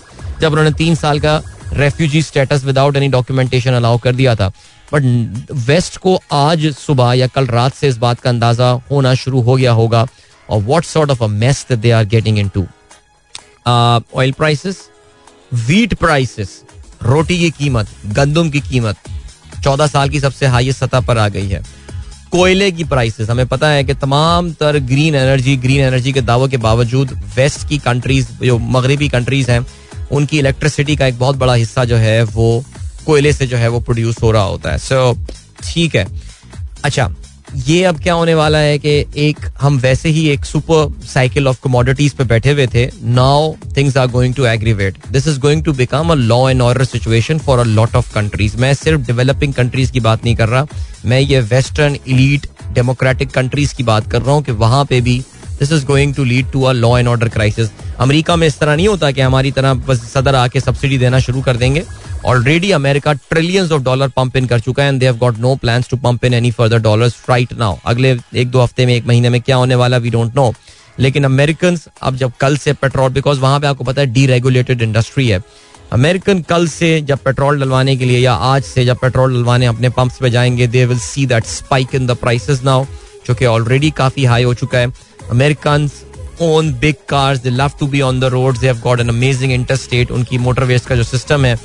जब उन्होंने तीन साल का refugee status without any documentation allow कर दिया था। बट वेस्ट को आज सुबह या कल रात से इस बात का अंदाज़ा होना शुरू हो गया होगा, और what sort of a mess they are getting into oil prices wheat prices रोटी की कीमत, गंदम की कीमत चौदह साल की सबसे हाईएस्ट सतह पर आ गई है। कोयले की प्राइसेस हमें पता है कि तमाम तर ग्रीन एनर्जी ग्रीन एनर्जी के दावों के बावजूद वेस्ट की कंट्रीज़ जो मगरबी कंट्रीज़ हैं उनकी इलेक्ट्रिसिटी का एक बहुत बड़ा हिस्सा जो है वो कोयले से जो है वो प्रोड्यूस हो रहा होता है। सो so, ठीक है। अच्छा ये अब क्या होने वाला है कि एक, हम वैसे ही एक सुपर साइकिल ऑफ़ कमोडिटीज पे बैठे हुए थे। Now things are going to aggravate this is going to become a law and order situation for a lot of countries मैं सिर्फ़ डेवलपिंग कंट्रीज़ की बात नहीं कर रहा। मैं ये वेस्टर्न इलीट डेमोक्रेटिक कंट्रीज़ की बात कर रहा हूँ कि वहाँ पे भी this is going to lead to a law and order crisis America में इस तरह नहीं होता कि हमारी तरह बस सदर आके सब्सिडी देना शुरू कर देंगे। Already America trillions of dollar pump in कर चुका है and they have got no plans to pump in any further dollars right now अगले एक दो हफ़्ते में, एक महीने में क्या होने वाला वी डोंट नो लेकिन अमेरिकन अब जब कल से पेट्रोल बिकॉज़ वहाँ पे आपको पता है डी रेगुलेटेड इंडस्ट्री है। अमेरिकन कल से जब पेट्रोल डलवाने के लिए या आज से जब पेट्रोल डलवाने अपने पंप्स पे जाएँगे they will see that spike in the prices now जो कि ऑलरेडी काफ़ी हाई हो चुका है। American own big cars they love to be on the road they have got an amazing interstate उनकी मोटरवेज का जो सिस्टम है।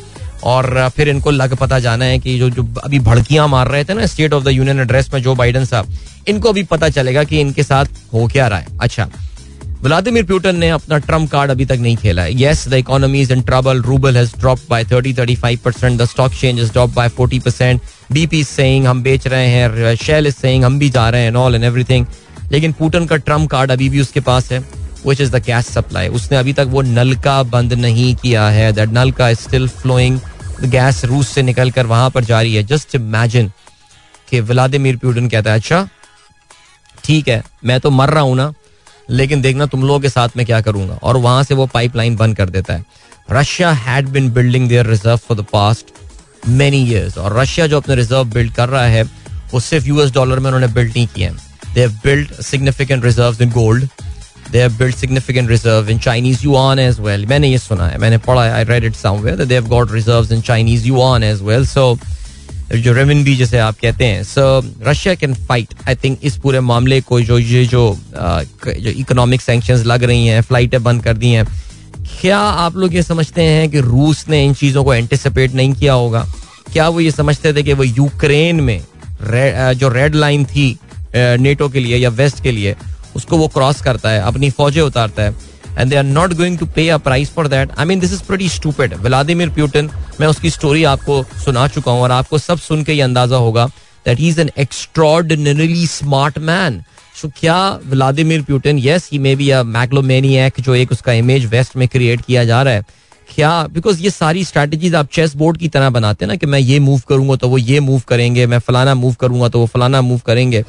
और फिर इनको लग पता जाना है कि जो जो अभी भड़कियाँ मार रहे थे ना state of the union address में जो बाइडन साहब, इनको अभी पता चलेगा कि इनके साथ हो क्या रहा है। अच्छा व्लादिमिर प्यूटन ने अपना ट्रंप कार्ड अभी तक नहीं खेला है। Yes the economy is in trouble rouble has drop by 30 35 percent the stock change is drop by 40 percent BP saying हम बेच रहे हैं शेल इज़ सेइंग हम भी जा रहे हैं ऑल एंड एवरीथिंग लेकिन पुटन का ट्रंप कार्ड अभी भी उसके पास है which is the gas supply उसने अभी तक वो नलका बंद नहीं किया है। दैट नलका इज़ स्टिल फ्लोइंग गैस रूस से निकल कर वहाँ पर जारी है। जस्ट इमेजिन कि व्लादिमिर प्यूटन कहता है अच्छा ठीक है, मैं तो मर रहा हूँ ना, लेकिन देखना तुम लोगों के साथ में क्या करूँगा। और वहाँ से वो पाइपलाइन बंद कर देता है। Russia had been building their reserve for the past many years और रशिया जो अपने रिज़र्व बिल्ड कर रहा है, वो सिर्फ़ यूएस डॉलर में उन्होंने बिल्ड नहीं किए they have build significant reserve in gold they have build significant reserve in Chinese yuan as well मैंने ये सुना है मैंने पढ़ा है I read it somewhere they have got reserves in Chinese yuan as well so जो रेवन भी जैसे आप कहते हैं so Russia can fight I think इस पूरे मामले को जो ये जो जो इकोनॉमिक सैंक्शंस लग रही हैं फ्लाइटें बंद कर दी हैं क्या आप लोग ये समझते हैं कि रूस ने इन चीज़ों को एंटिसिपेट नहीं किया होगा? क्या वो ये समझते थे कि वो यूक्रेन में रे, जो रेड लाइन थी नेटो के लिए या वेस्ट के लिए, उसको वो क्रॉस करता है, अपनी फौजें उतारता है and they are not going to pay a price for that I mean this is pretty stupid Vladimir Putin मैं उसकी स्टोरी आपको सुना चुका हूँ और आपको सब सुन के ये अंदाज़ा होगा that he is an extraordinarily smart man so क्या Vladimir Putin yes he may be a megalomaniac जो एक उसका इमेज वेस्ट में क्रिएट किया जा रहा है. क्या बिकॉज़ ये सारी स्ट्रैटेजीज आप चेस बोर्ड की तरह बनाते हैं ना कि मैं ये मूव करूँगा तो वो ये मूव करेंगे, मैं फलाना मूव करूँगा तो वो फलाना मूव करेंगे.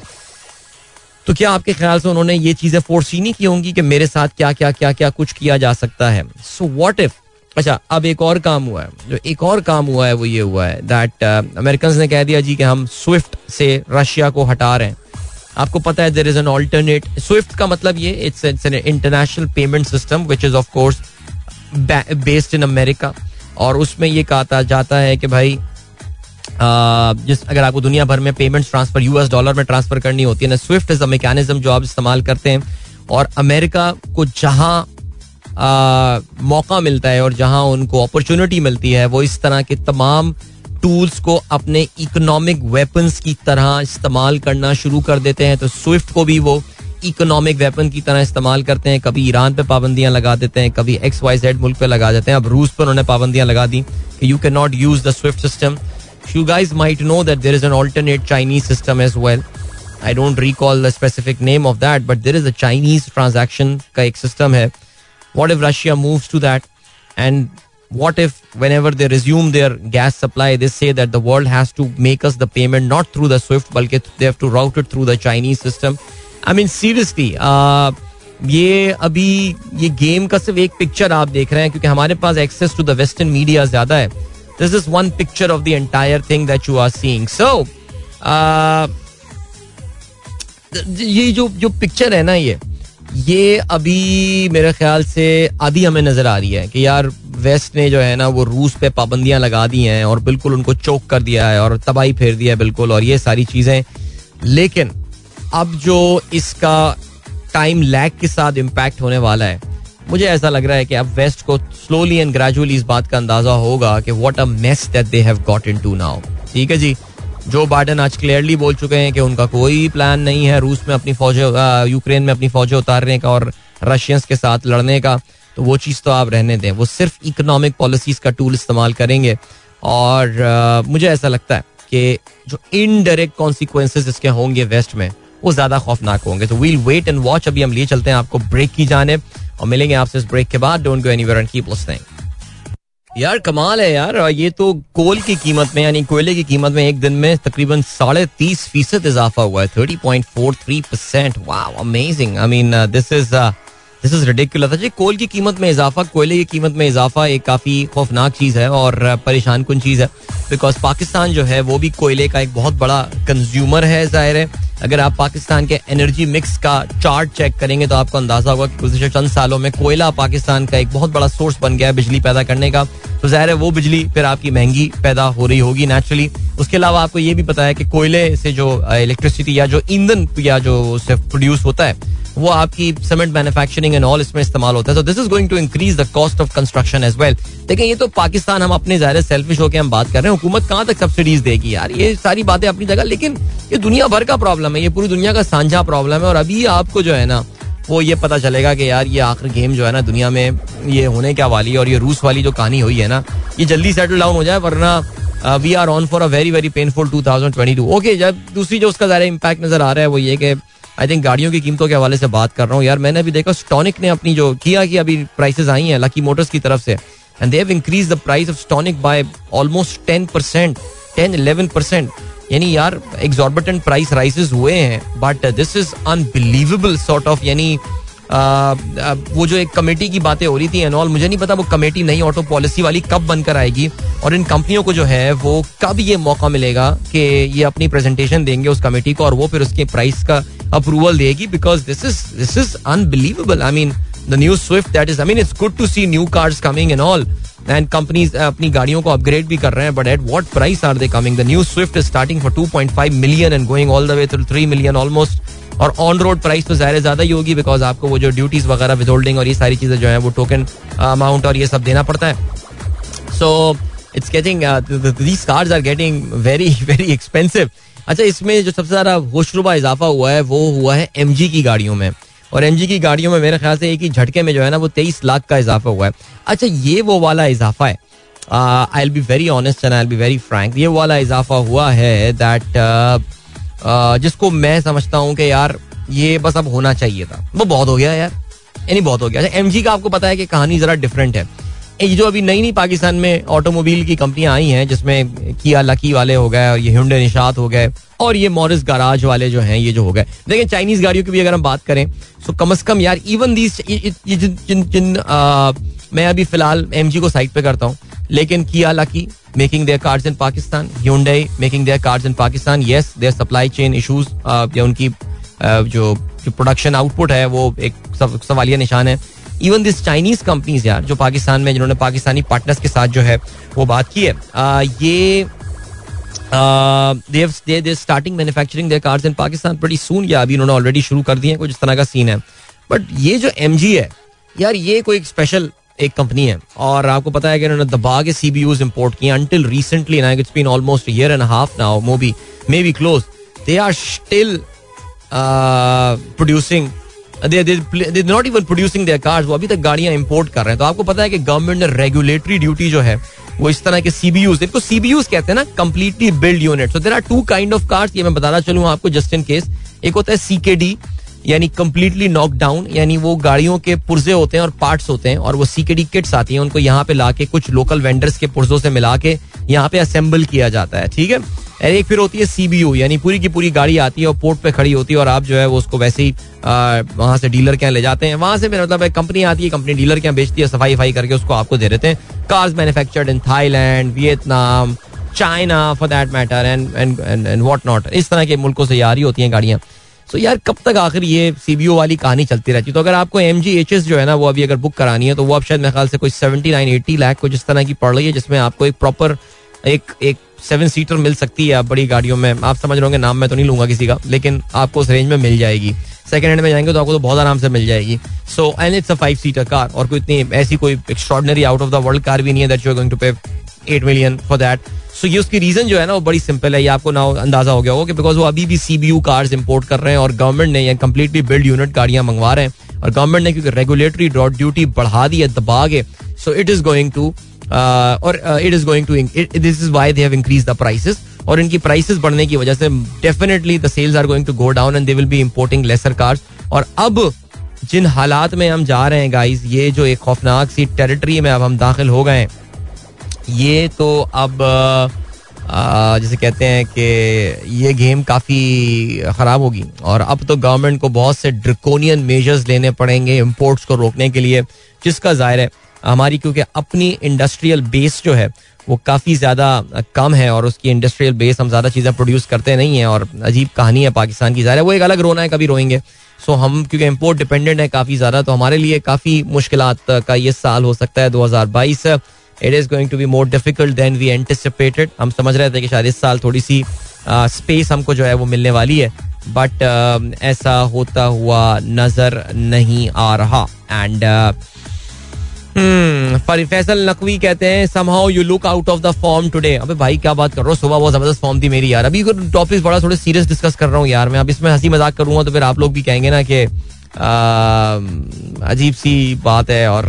तो क्या आपके ख्याल से उन्होंने ये चीज़ें फोर्स नहीं की होंगी कि मेरे साथ क्या क्या क्या क्या कुछ किया जा सकता है? सो वॉट इफ़ अच्छा अब एक और काम हुआ है। जो एक और काम हुआ है वो ये हुआ है दैट अमेरिकन uh, ने कह दिया जी कि हम स्विफ्ट से रशिया को हटा रहे हैं। आपको पता है there is an alternate swift का मतलब ये it's it's an international payment system which is of course based in America और उसमें ये कहा जाता है कि भाई जिस अगर आपको दुनिया भर में पेमेंट ट्रांसफ़र यूएस डॉलर में ट्रांसफ़र करनी होती है, ना स्विफ्ट इज़ अ मैकेनिज्म जो आप इस्तेमाल करते हैं। और अमेरिका को जहाँ मौका मिलता है और जहाँ उनको अपॉर्चुनिटी मिलती है, वो इस तरह के तमाम टूल्स को अपने इकोनॉमिक वेपन्स की तरह इस्तेमाल करना शुरू कर देते हैं। तो स्विफ्ट को भी वो इकोनॉमिक वेपन की तरह इस्तेमाल करते हैं। कभी ईरान पे पाबंदियाँ लगा देते हैं, कभी एक्स वाई जेड मुल्क पे लगा देते हैं। अब रूस पर उन्होंने पाबंदियाँ लगा दी कि you can not use the SWIFT system You guys might know that there is an alternate Chinese system as well. I don't recall the specific name of that, but there is a Chinese transaction का एक system है. What if Russia moves to that? And what if whenever they resume their gas supply, they say that the world has to make us the payment not through the SWIFT, बल्कि they have to route it through the Chinese system. I mean seriously, uh, ये अभी ये game का सिर्फ़ एक picture आप देख रहे हैं क्योंकि हमारे पास access to the western media ज़्यादा है this is one picture of the entire thing that you are seeing. So uh, ये जो जो पिक्चर है ना ये ये अभी मेरे ख्याल से आधी हमें नज़र आ रही है कि यार वेस्ट ने जो है ना वो रूस पे पाबंदियाँ लगा दी हैं और बिल्कुल उनको चोक कर दिया है और तबाही फेर दिया है बिल्कुल और ये सारी चीज़ें। लेकिन अब जो इसका टाइम लैग के साथ इम्पैक्ट होने वाला है मुझे ऐसा लग रहा है कि अब वेस्ट को स्लोली एंड ग्रेजुअली इस बात का अंदाज़ा होगा कि what a mess that they have got into now ठीक है जी? जो बाइडन आज क्लियरली बोल चुके हैं कि उनका कोई प्लान नहीं है रूस में अपनी फौजें यूक्रेन में अपनी फौजें उतारने का और रशियंस के साथ लड़ने का। तो वो चीज़ तो आप रहने दें। वो सिर्फ़ इकोनॉमिक पॉलिसीज़ का टूल इस्तेमाल करेंगे। और आ, मुझे ऐसा लगता है कि जो इनडायरेक्ट कॉन्सिक्वेंसेज इसके होंगे वेस्ट में वो ज़्यादा खौफनाक होंगे। तो वील वेट एंड वॉच अभी हम लिए चलते हैं आपको ब्रेक की जाने। और मिलेंगे आपसे इस ब्रेक के बाद। Don't go anywhere and keep listening यार, कमाल है यार। ये तो कोल की कीमत में, यानी कोयले की कीमत में एक दिन में तकरीबन साढ़े तीस फ़ीसद इजाफा हुआ है। Thirty point four three percent वाह amazing I mean this is this is ridiculous अच्छा कोल की कीमत में इजाफा, कोयले की कीमत में इजाफा एक काफ़ी खौफनाक चीज़ है और परेशान कन चीज़ है। बिकॉज़ पाकिस्तान जो है, वो भी कोयले का एक बहुत बड़ा कंज्यूमर है, ज़ाहिर है। अगर आप पाकिस्तान के एनर्जी मिक्स का चार्ट चेक करेंगे तो आपको अंदाज़ा होगा कि गुजशत चंद सालों में कोयला पाकिस्तान का एक बहुत बड़ा सोर्स बन गया है बिजली पैदा करने का। तो ज़ाहिर है, वो बिजली फिर आपकी महँगी पैदा हो रही होगी नेचुरली उसके अलावा आपको ये भी पता है कि कोयले से जो इलेक्ट्रिसिटी या जो ईंधन या जो उससे प्रोड्यूस होता है वो आपकी सीमेंट मैन्युफैक्चरिंग एंड ऑल इसमें इस्तेमाल होता है। So this is going to increase the cost of construction as well देखिए, ये तो पाकिस्तान हम अपने ज़ाहिर सेल्फिश होकर हम बात कर रहे हैं। हुकूमत कहाँ तक सब्सिडीज देगी यार? ये सारी बातें अपनी जगह, लेकिन ये दुनिया भर का प्रॉब्लम है। ये पूरी दुनिया का साझा प्रॉब्लम है और अभी आपको जो है ना, वो ये पता चलेगा कि यार ये आखिर गेम जो है ना, दुनिया में ये होने क्या वाली है और ये रूस वाली जो कहानी हुई है ना, ये जल्दी सेटल डाउन हो जाए, वरना we are on for a very very painful two thousand twenty two okay जब दूसरी जो उसका ज़्यादा इम्पैक्ट नज़र आ रहा है, वो ये कि आई थिंक गाड़ियों की कीमतों के हवाले से बात कर रहा हूँ। यार, मैंने अभी देखा स्टॉनिक ने अपनी जो किया कि अभी प्राइसेस आई हैं लकी मोटर्स की तरफ़ से। And they've increase the price of Stonic by almost ten percent ten eleven percent यानी यार एग्जॉर्बिटेंट प्राइस राइसेस हुए हैं but this is unbelievable sort of यानी वो जो एक कमेटी की बातें हो रही थी एंड ऑल मुझे नहीं पता वो कमेटी नई ऑटो पॉलिसी वाली कब बनकर आएगी। और इन कंपनियों को जो है, वो कब ये मौका मिलेगा कि ये अपनी प्रेजेंटेशन देंगे उस कमेटी को और वो फिर उसके प्राइस का अप्रूवल देगी because this is this is unbelievable I mean the new Swift that is I mean it's good to see new cars coming in all and companies अपनी गाड़ियों को अपग्रेड भी कर रहे हैं but at what price are they coming the new Swift is starting for 2.5 million and going all the way to 3 million almost और on road price तो ज़्यादा ज़्यादा ही होगी बिकॉज़ आपको वो जो ड्यूटीज़ वगैरह विद होल्डिंग और ये सारी चीज़ें जो है, वो टोकन अमाउंट और ये सब देना पड़ता है। So it's getting these cars are getting very very expensive अच्छा इसमें जो सबसे ज़्यादा होशरुबा इजाफा हुआ है, वो हुआ है एमजी की गाड़ियों में। और एमजी की गाड़ियों में मेरे ख्याल से एक ही झटके में जो है ना, वो तेईस लाख का इजाफा हुआ है। अच्छा ये वो वाला इजाफा है। I'll be very honest and I'll be very frank ये वाला इजाफा हुआ है दैट जिसको मैं समझता हूँ कि यार, ये बस अब होना चाहिए था। वो बहुत हो गया यार। यानी बहुत हो गया। अच्छा एम का आपको पता है कि कहानी जरा डिफरेंट है। ये जो अभी नई नई पाकिस्तान में ऑटोमोबाइल की कंपनियाँ आई हैं जिसमें किया लकी वाले हो गए और ये हिंडे निशात हो गए और ये मॉरिस गाराज वाले जो हैं ये जो हो गए। देखिए चाइनीज़ गाड़ियों की भी अगर हम बात करें तो कम अज कम यार इवन दीज ये जिन जिन जिन आ, मैं अभी फ़िलहाल एमजी को साइड पे करता हूँ लेकिन किया Lucky making their cars in Pakistan Hyundai making their cars in Pakistan yes their supply chain issues या उनकी जो जो प्रोडक्शन आउटपुट है वो एक सवालिया निशान है। इवन दिस चाइनीज़ कंपनीज़ यार जो पाकिस्तान में जिन्होंने पाकिस्तानी पार्टनर्स के साथ जो है वो बात की है uh, ये starting manufacturing their cars in Pakistan बड़ी सून या अभी उन्होंने ऑलरेडी शुरू कर दिए हैं कुछ इस तरह का सीन है बट ये जो MG है यार ये कोई स्पेशल एक कंपनी है और आपको पता है कि उन्होंने दबा के सी बी यूज़ इम्पोर्ट किए until recently it's been almost year and half now maybe maybe close they are still producing not even producing their cars वो अभी तक गाड़ियाँ इंपोर्ट कर रहे हैं। तो आपको पता है कि गवर्नमेंट ने रेगुलेटरी ड्यूटी जो है, वो इस तरह के सीबीयूज इनको सीबीयूज कहते हैं ना completely build unit so there are two kind of cars ये मैं बताना चलूँ आपको जस्ट इन केस एक होता है सीकेडी यानी कम्प्लीटली नॉक डाउन यानी वो गाड़ियों के पुर्जे होते हैं और पार्ट्स होते हैं, और वो सीकेडी किट्स आती हैं, उनको यहाँ पे लाके कुछ लोकल वेंडर्स के पुर्जों से मिला के यहाँ पे असेंबल किया जाता है, ठीक है? एक फिर होती है सीबीयू यानी पूरी की पूरी गाड़ी आती है और पोर्ट पे खड़ी होती है और आप जो है वो उसको वैसे ही वहाँ से डीलर के यहाँ ले जाते हैं। वहाँ से मेरा मतलब कंपनी आती है कंपनी डीलर के यहाँ बेचती है सफ़ाई वफाई करके उसको आपको दे देते हैं। Cars manufactured in Thailand Vietnam China for that matter and and and what not इस तरह के मुल्कों से आ रही होती हैं गाड़ियाँ। तो यार, कब तक आखिर ये सीबीओ वाली कहानी चलती रहती है? तो अगर आपको एम जी एच एस जो है ना, वो अभी अगर बुक करानी है तो वो अब शायद मेरे ख्याल से कोई सेवेंटी नाइन एट्टी लाख को जिस तरह की पड़ रही है, जिसमें आपको एक प्रॉपर एक एक सेवन सीटर मिल सकती है आप बड़ी गाड़ियों में। आप समझ रहे नाम मैं तो नहीं लूँगा किसी का, लेकिन आपको उस रेंज में मिल जाएगी। सेकेंड हैंड में जाएँगे तो आपको तो बहुत आराम से मिल जाएगी। So and it's a five seater car और कोई इतनी ऐसी कोई extraordinary out of the world car भी नहीं है that you are going to pay eight million for that so ये उसकी रीजन जो है ना, वो बड़ी सिंपल है। ये आपको ना अंदाज़ा हो गया होगा कि बिकॉज़ वो अभी भी सी यू कार्स इम्पोर्ट कर रहे हैं और गवर्नमेंट ने कंप्लीटली बिल्ड यूनिट गाड़ियाँ मंगवा रहे हैं और गवर्नमेंट ने क्योंकि रेगुलेटरी ड्रॉट ड्यूटी बढ़ा दी है, दबा के so it is going to और it is going to this is why they have increase the prices और इनकी प्राइसेस बढ़ने की वजह से definitely the sales are going to go down and they will be importing lesser cars और अब जिन हालात में हम जा रहे हैं गाइस ये जो एक खौफनाक सी टेरिटरी में अब हम दाखिल हो गए ये तो अब जैसे कहते हैं कि ये गेम काफ़ी ख़राब होगी। और अब तो गवर्नमेंट को बहुत से ड्रिकोनियन मेजर्स लेने पड़ेंगे इम्पोर्ट्स को रोकने के लिए, जिसका ज़ाहिर है हमारी, क्योंकि अपनी इंडस्ट्रियल बेस जो है, वो काफ़ी ज़्यादा कम है और उसकी इंडस्ट्रियल बेस हम ज़्यादा चीज़ें प्रोड्यूस करते नहीं हैं और अजीब कहानी है पाकिस्तान की। ज़्यादा वो एक अलग रोना है, कभी रोएँगे। सो हम, क्योंकि इम्पोर्ट डिपेंडेंट है काफ़ी ज़्यादा तो हमारे लिए काफ़ी मुश्किल का ये साल हो सकता है दो हज़ार बाईस। It is going to be more difficult than we anticipated हम समझ रहे थे कि शायद इस साल थोड़ी सी स्पेस हमको जो है वो मिलने वाली है। बट ऐसा होता हुआ नज़र नहीं आ रहा। एंड फैसल नकवी कहते हैं somehow you look out of the form today अबे भाई, क्या बात कर रहा हूँ? सुबह बहुत ज़बरदस्त फॉर्म थी मेरी यार। अभी टॉपिक बड़ा थोड़े सीरियस डिस्कस कर रहा हूँ यार मैं। अब इसमें हँसी मज़ाक करूँगा तो फिर आप लोग भी कहेंगे ना कि अजीब सी बात है और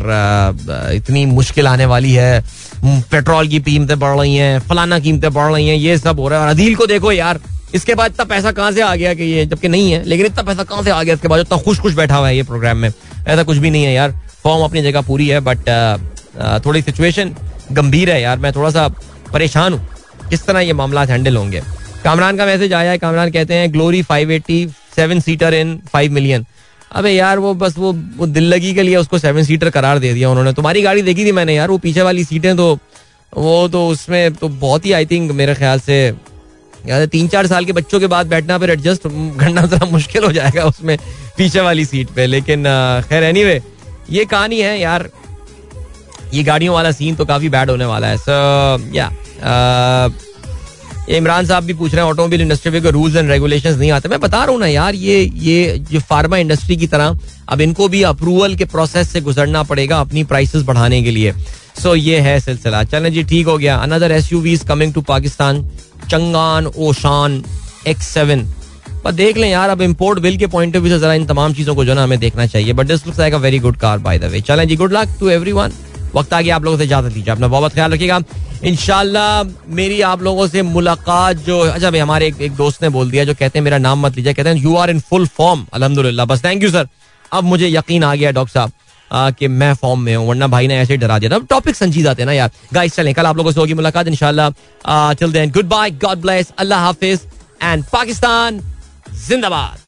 इतनी मुश्किल आने वाली है। पेट्रोल की कीमतें बढ़ रही हैं, फलाना कीमतें बढ़ रही हैं, ये सब हो रहा है। और अदील को देखो यार, इसके बाद इतना पैसा कहाँ से आ गया कि ये, जबकि नहीं है, लेकिन इतना पैसा कहाँ से आ गया? इसके बाद इतना खुश खुश बैठा हुआ है ये प्रोग्राम में। ऐसा कुछ भी नहीं है यार। फॉर्म अपनी जगह पूरी है बट थोड़ी सिचुएशन गंभीर है यार। मैं थोड़ा सा परेशान हूँ। किस तरह ये मामला हैंडल होंगे? कामरान का मैसेज आया है। कामरान कहते हैं Glory five eighty seven seater in five million अबे यार वो बस वो वो दिल लगी के लिए उसको सेवन सीटर करार दे दिया उन्होंने। तुम्हारी गाड़ी देखी थी मैंने यार वो पीछे वाली सीटें तो वो तो उसमें तो बहुत ही आई थिंक मेरे ख्याल से यार तीन चार साल के बच्चों के बाद बैठना फिर एडजस्ट करना जरा मुश्किल हो जाएगा उसमें पीछे वाली सीट पे। लेकिन खैर एनी anyway, ये कहानी है यार। ये गाड़ियों वाला सीन तो काफ़ी बैड होने वाला है। सो या इमरान साहब भी पूछ रहे हैं ऑटोमोबाइल इंडस्ट्री में रूल्स एंड रेगुलेशंस नहीं आते। मैं बता रहा हूँ ना यार ये ये जो फार्मा इंडस्ट्री की तरह अब इनको भी अप्रूवल के प्रोसेस से गुजरना पड़ेगा अपनी प्राइसेस बढ़ाने के लिए। सो so, ये है सिलसिला। चलें जी ठीक हो गया। Another SUV coming to Pakistan Changan Oshan X seven पर देख लें यार अब इम्पोर्ट बिल के पॉइंट ऑफ़ व्यू से जरा इन तमाम चीज़ों को जो ना हमें देखना चाहिए but this looks like a very good car by the way चलें जी गुड लक टू एवरीवन वक्त आ गया आप लोगों से इजाज़त दीजिए अपना बहुत ख्याल रखिएगा। इनशाला मेरी आप लोगों से मुलाकात जो अच्छा भाई हमारे एक, एक दोस्त ने बोल दिया जो कहते हैं मेरा नाम मत लीजिए कहते हैं you are in full form अलहमदुल्ला बस थैंक यू सर अब मुझे यकीन आ गया डॉक्टर साहब कि मैं फॉर्म में हूँ वरना भाई ने ऐसे डरा दिया था। टॉपिक संजीद आते ना यार। गाइस चलें कल आप लोगों से होगी मुलाकात इंशाल्लाह। Till then goodbye God bless अल्लाह हाफिज एंड पाकिस्तान जिंदाबाद।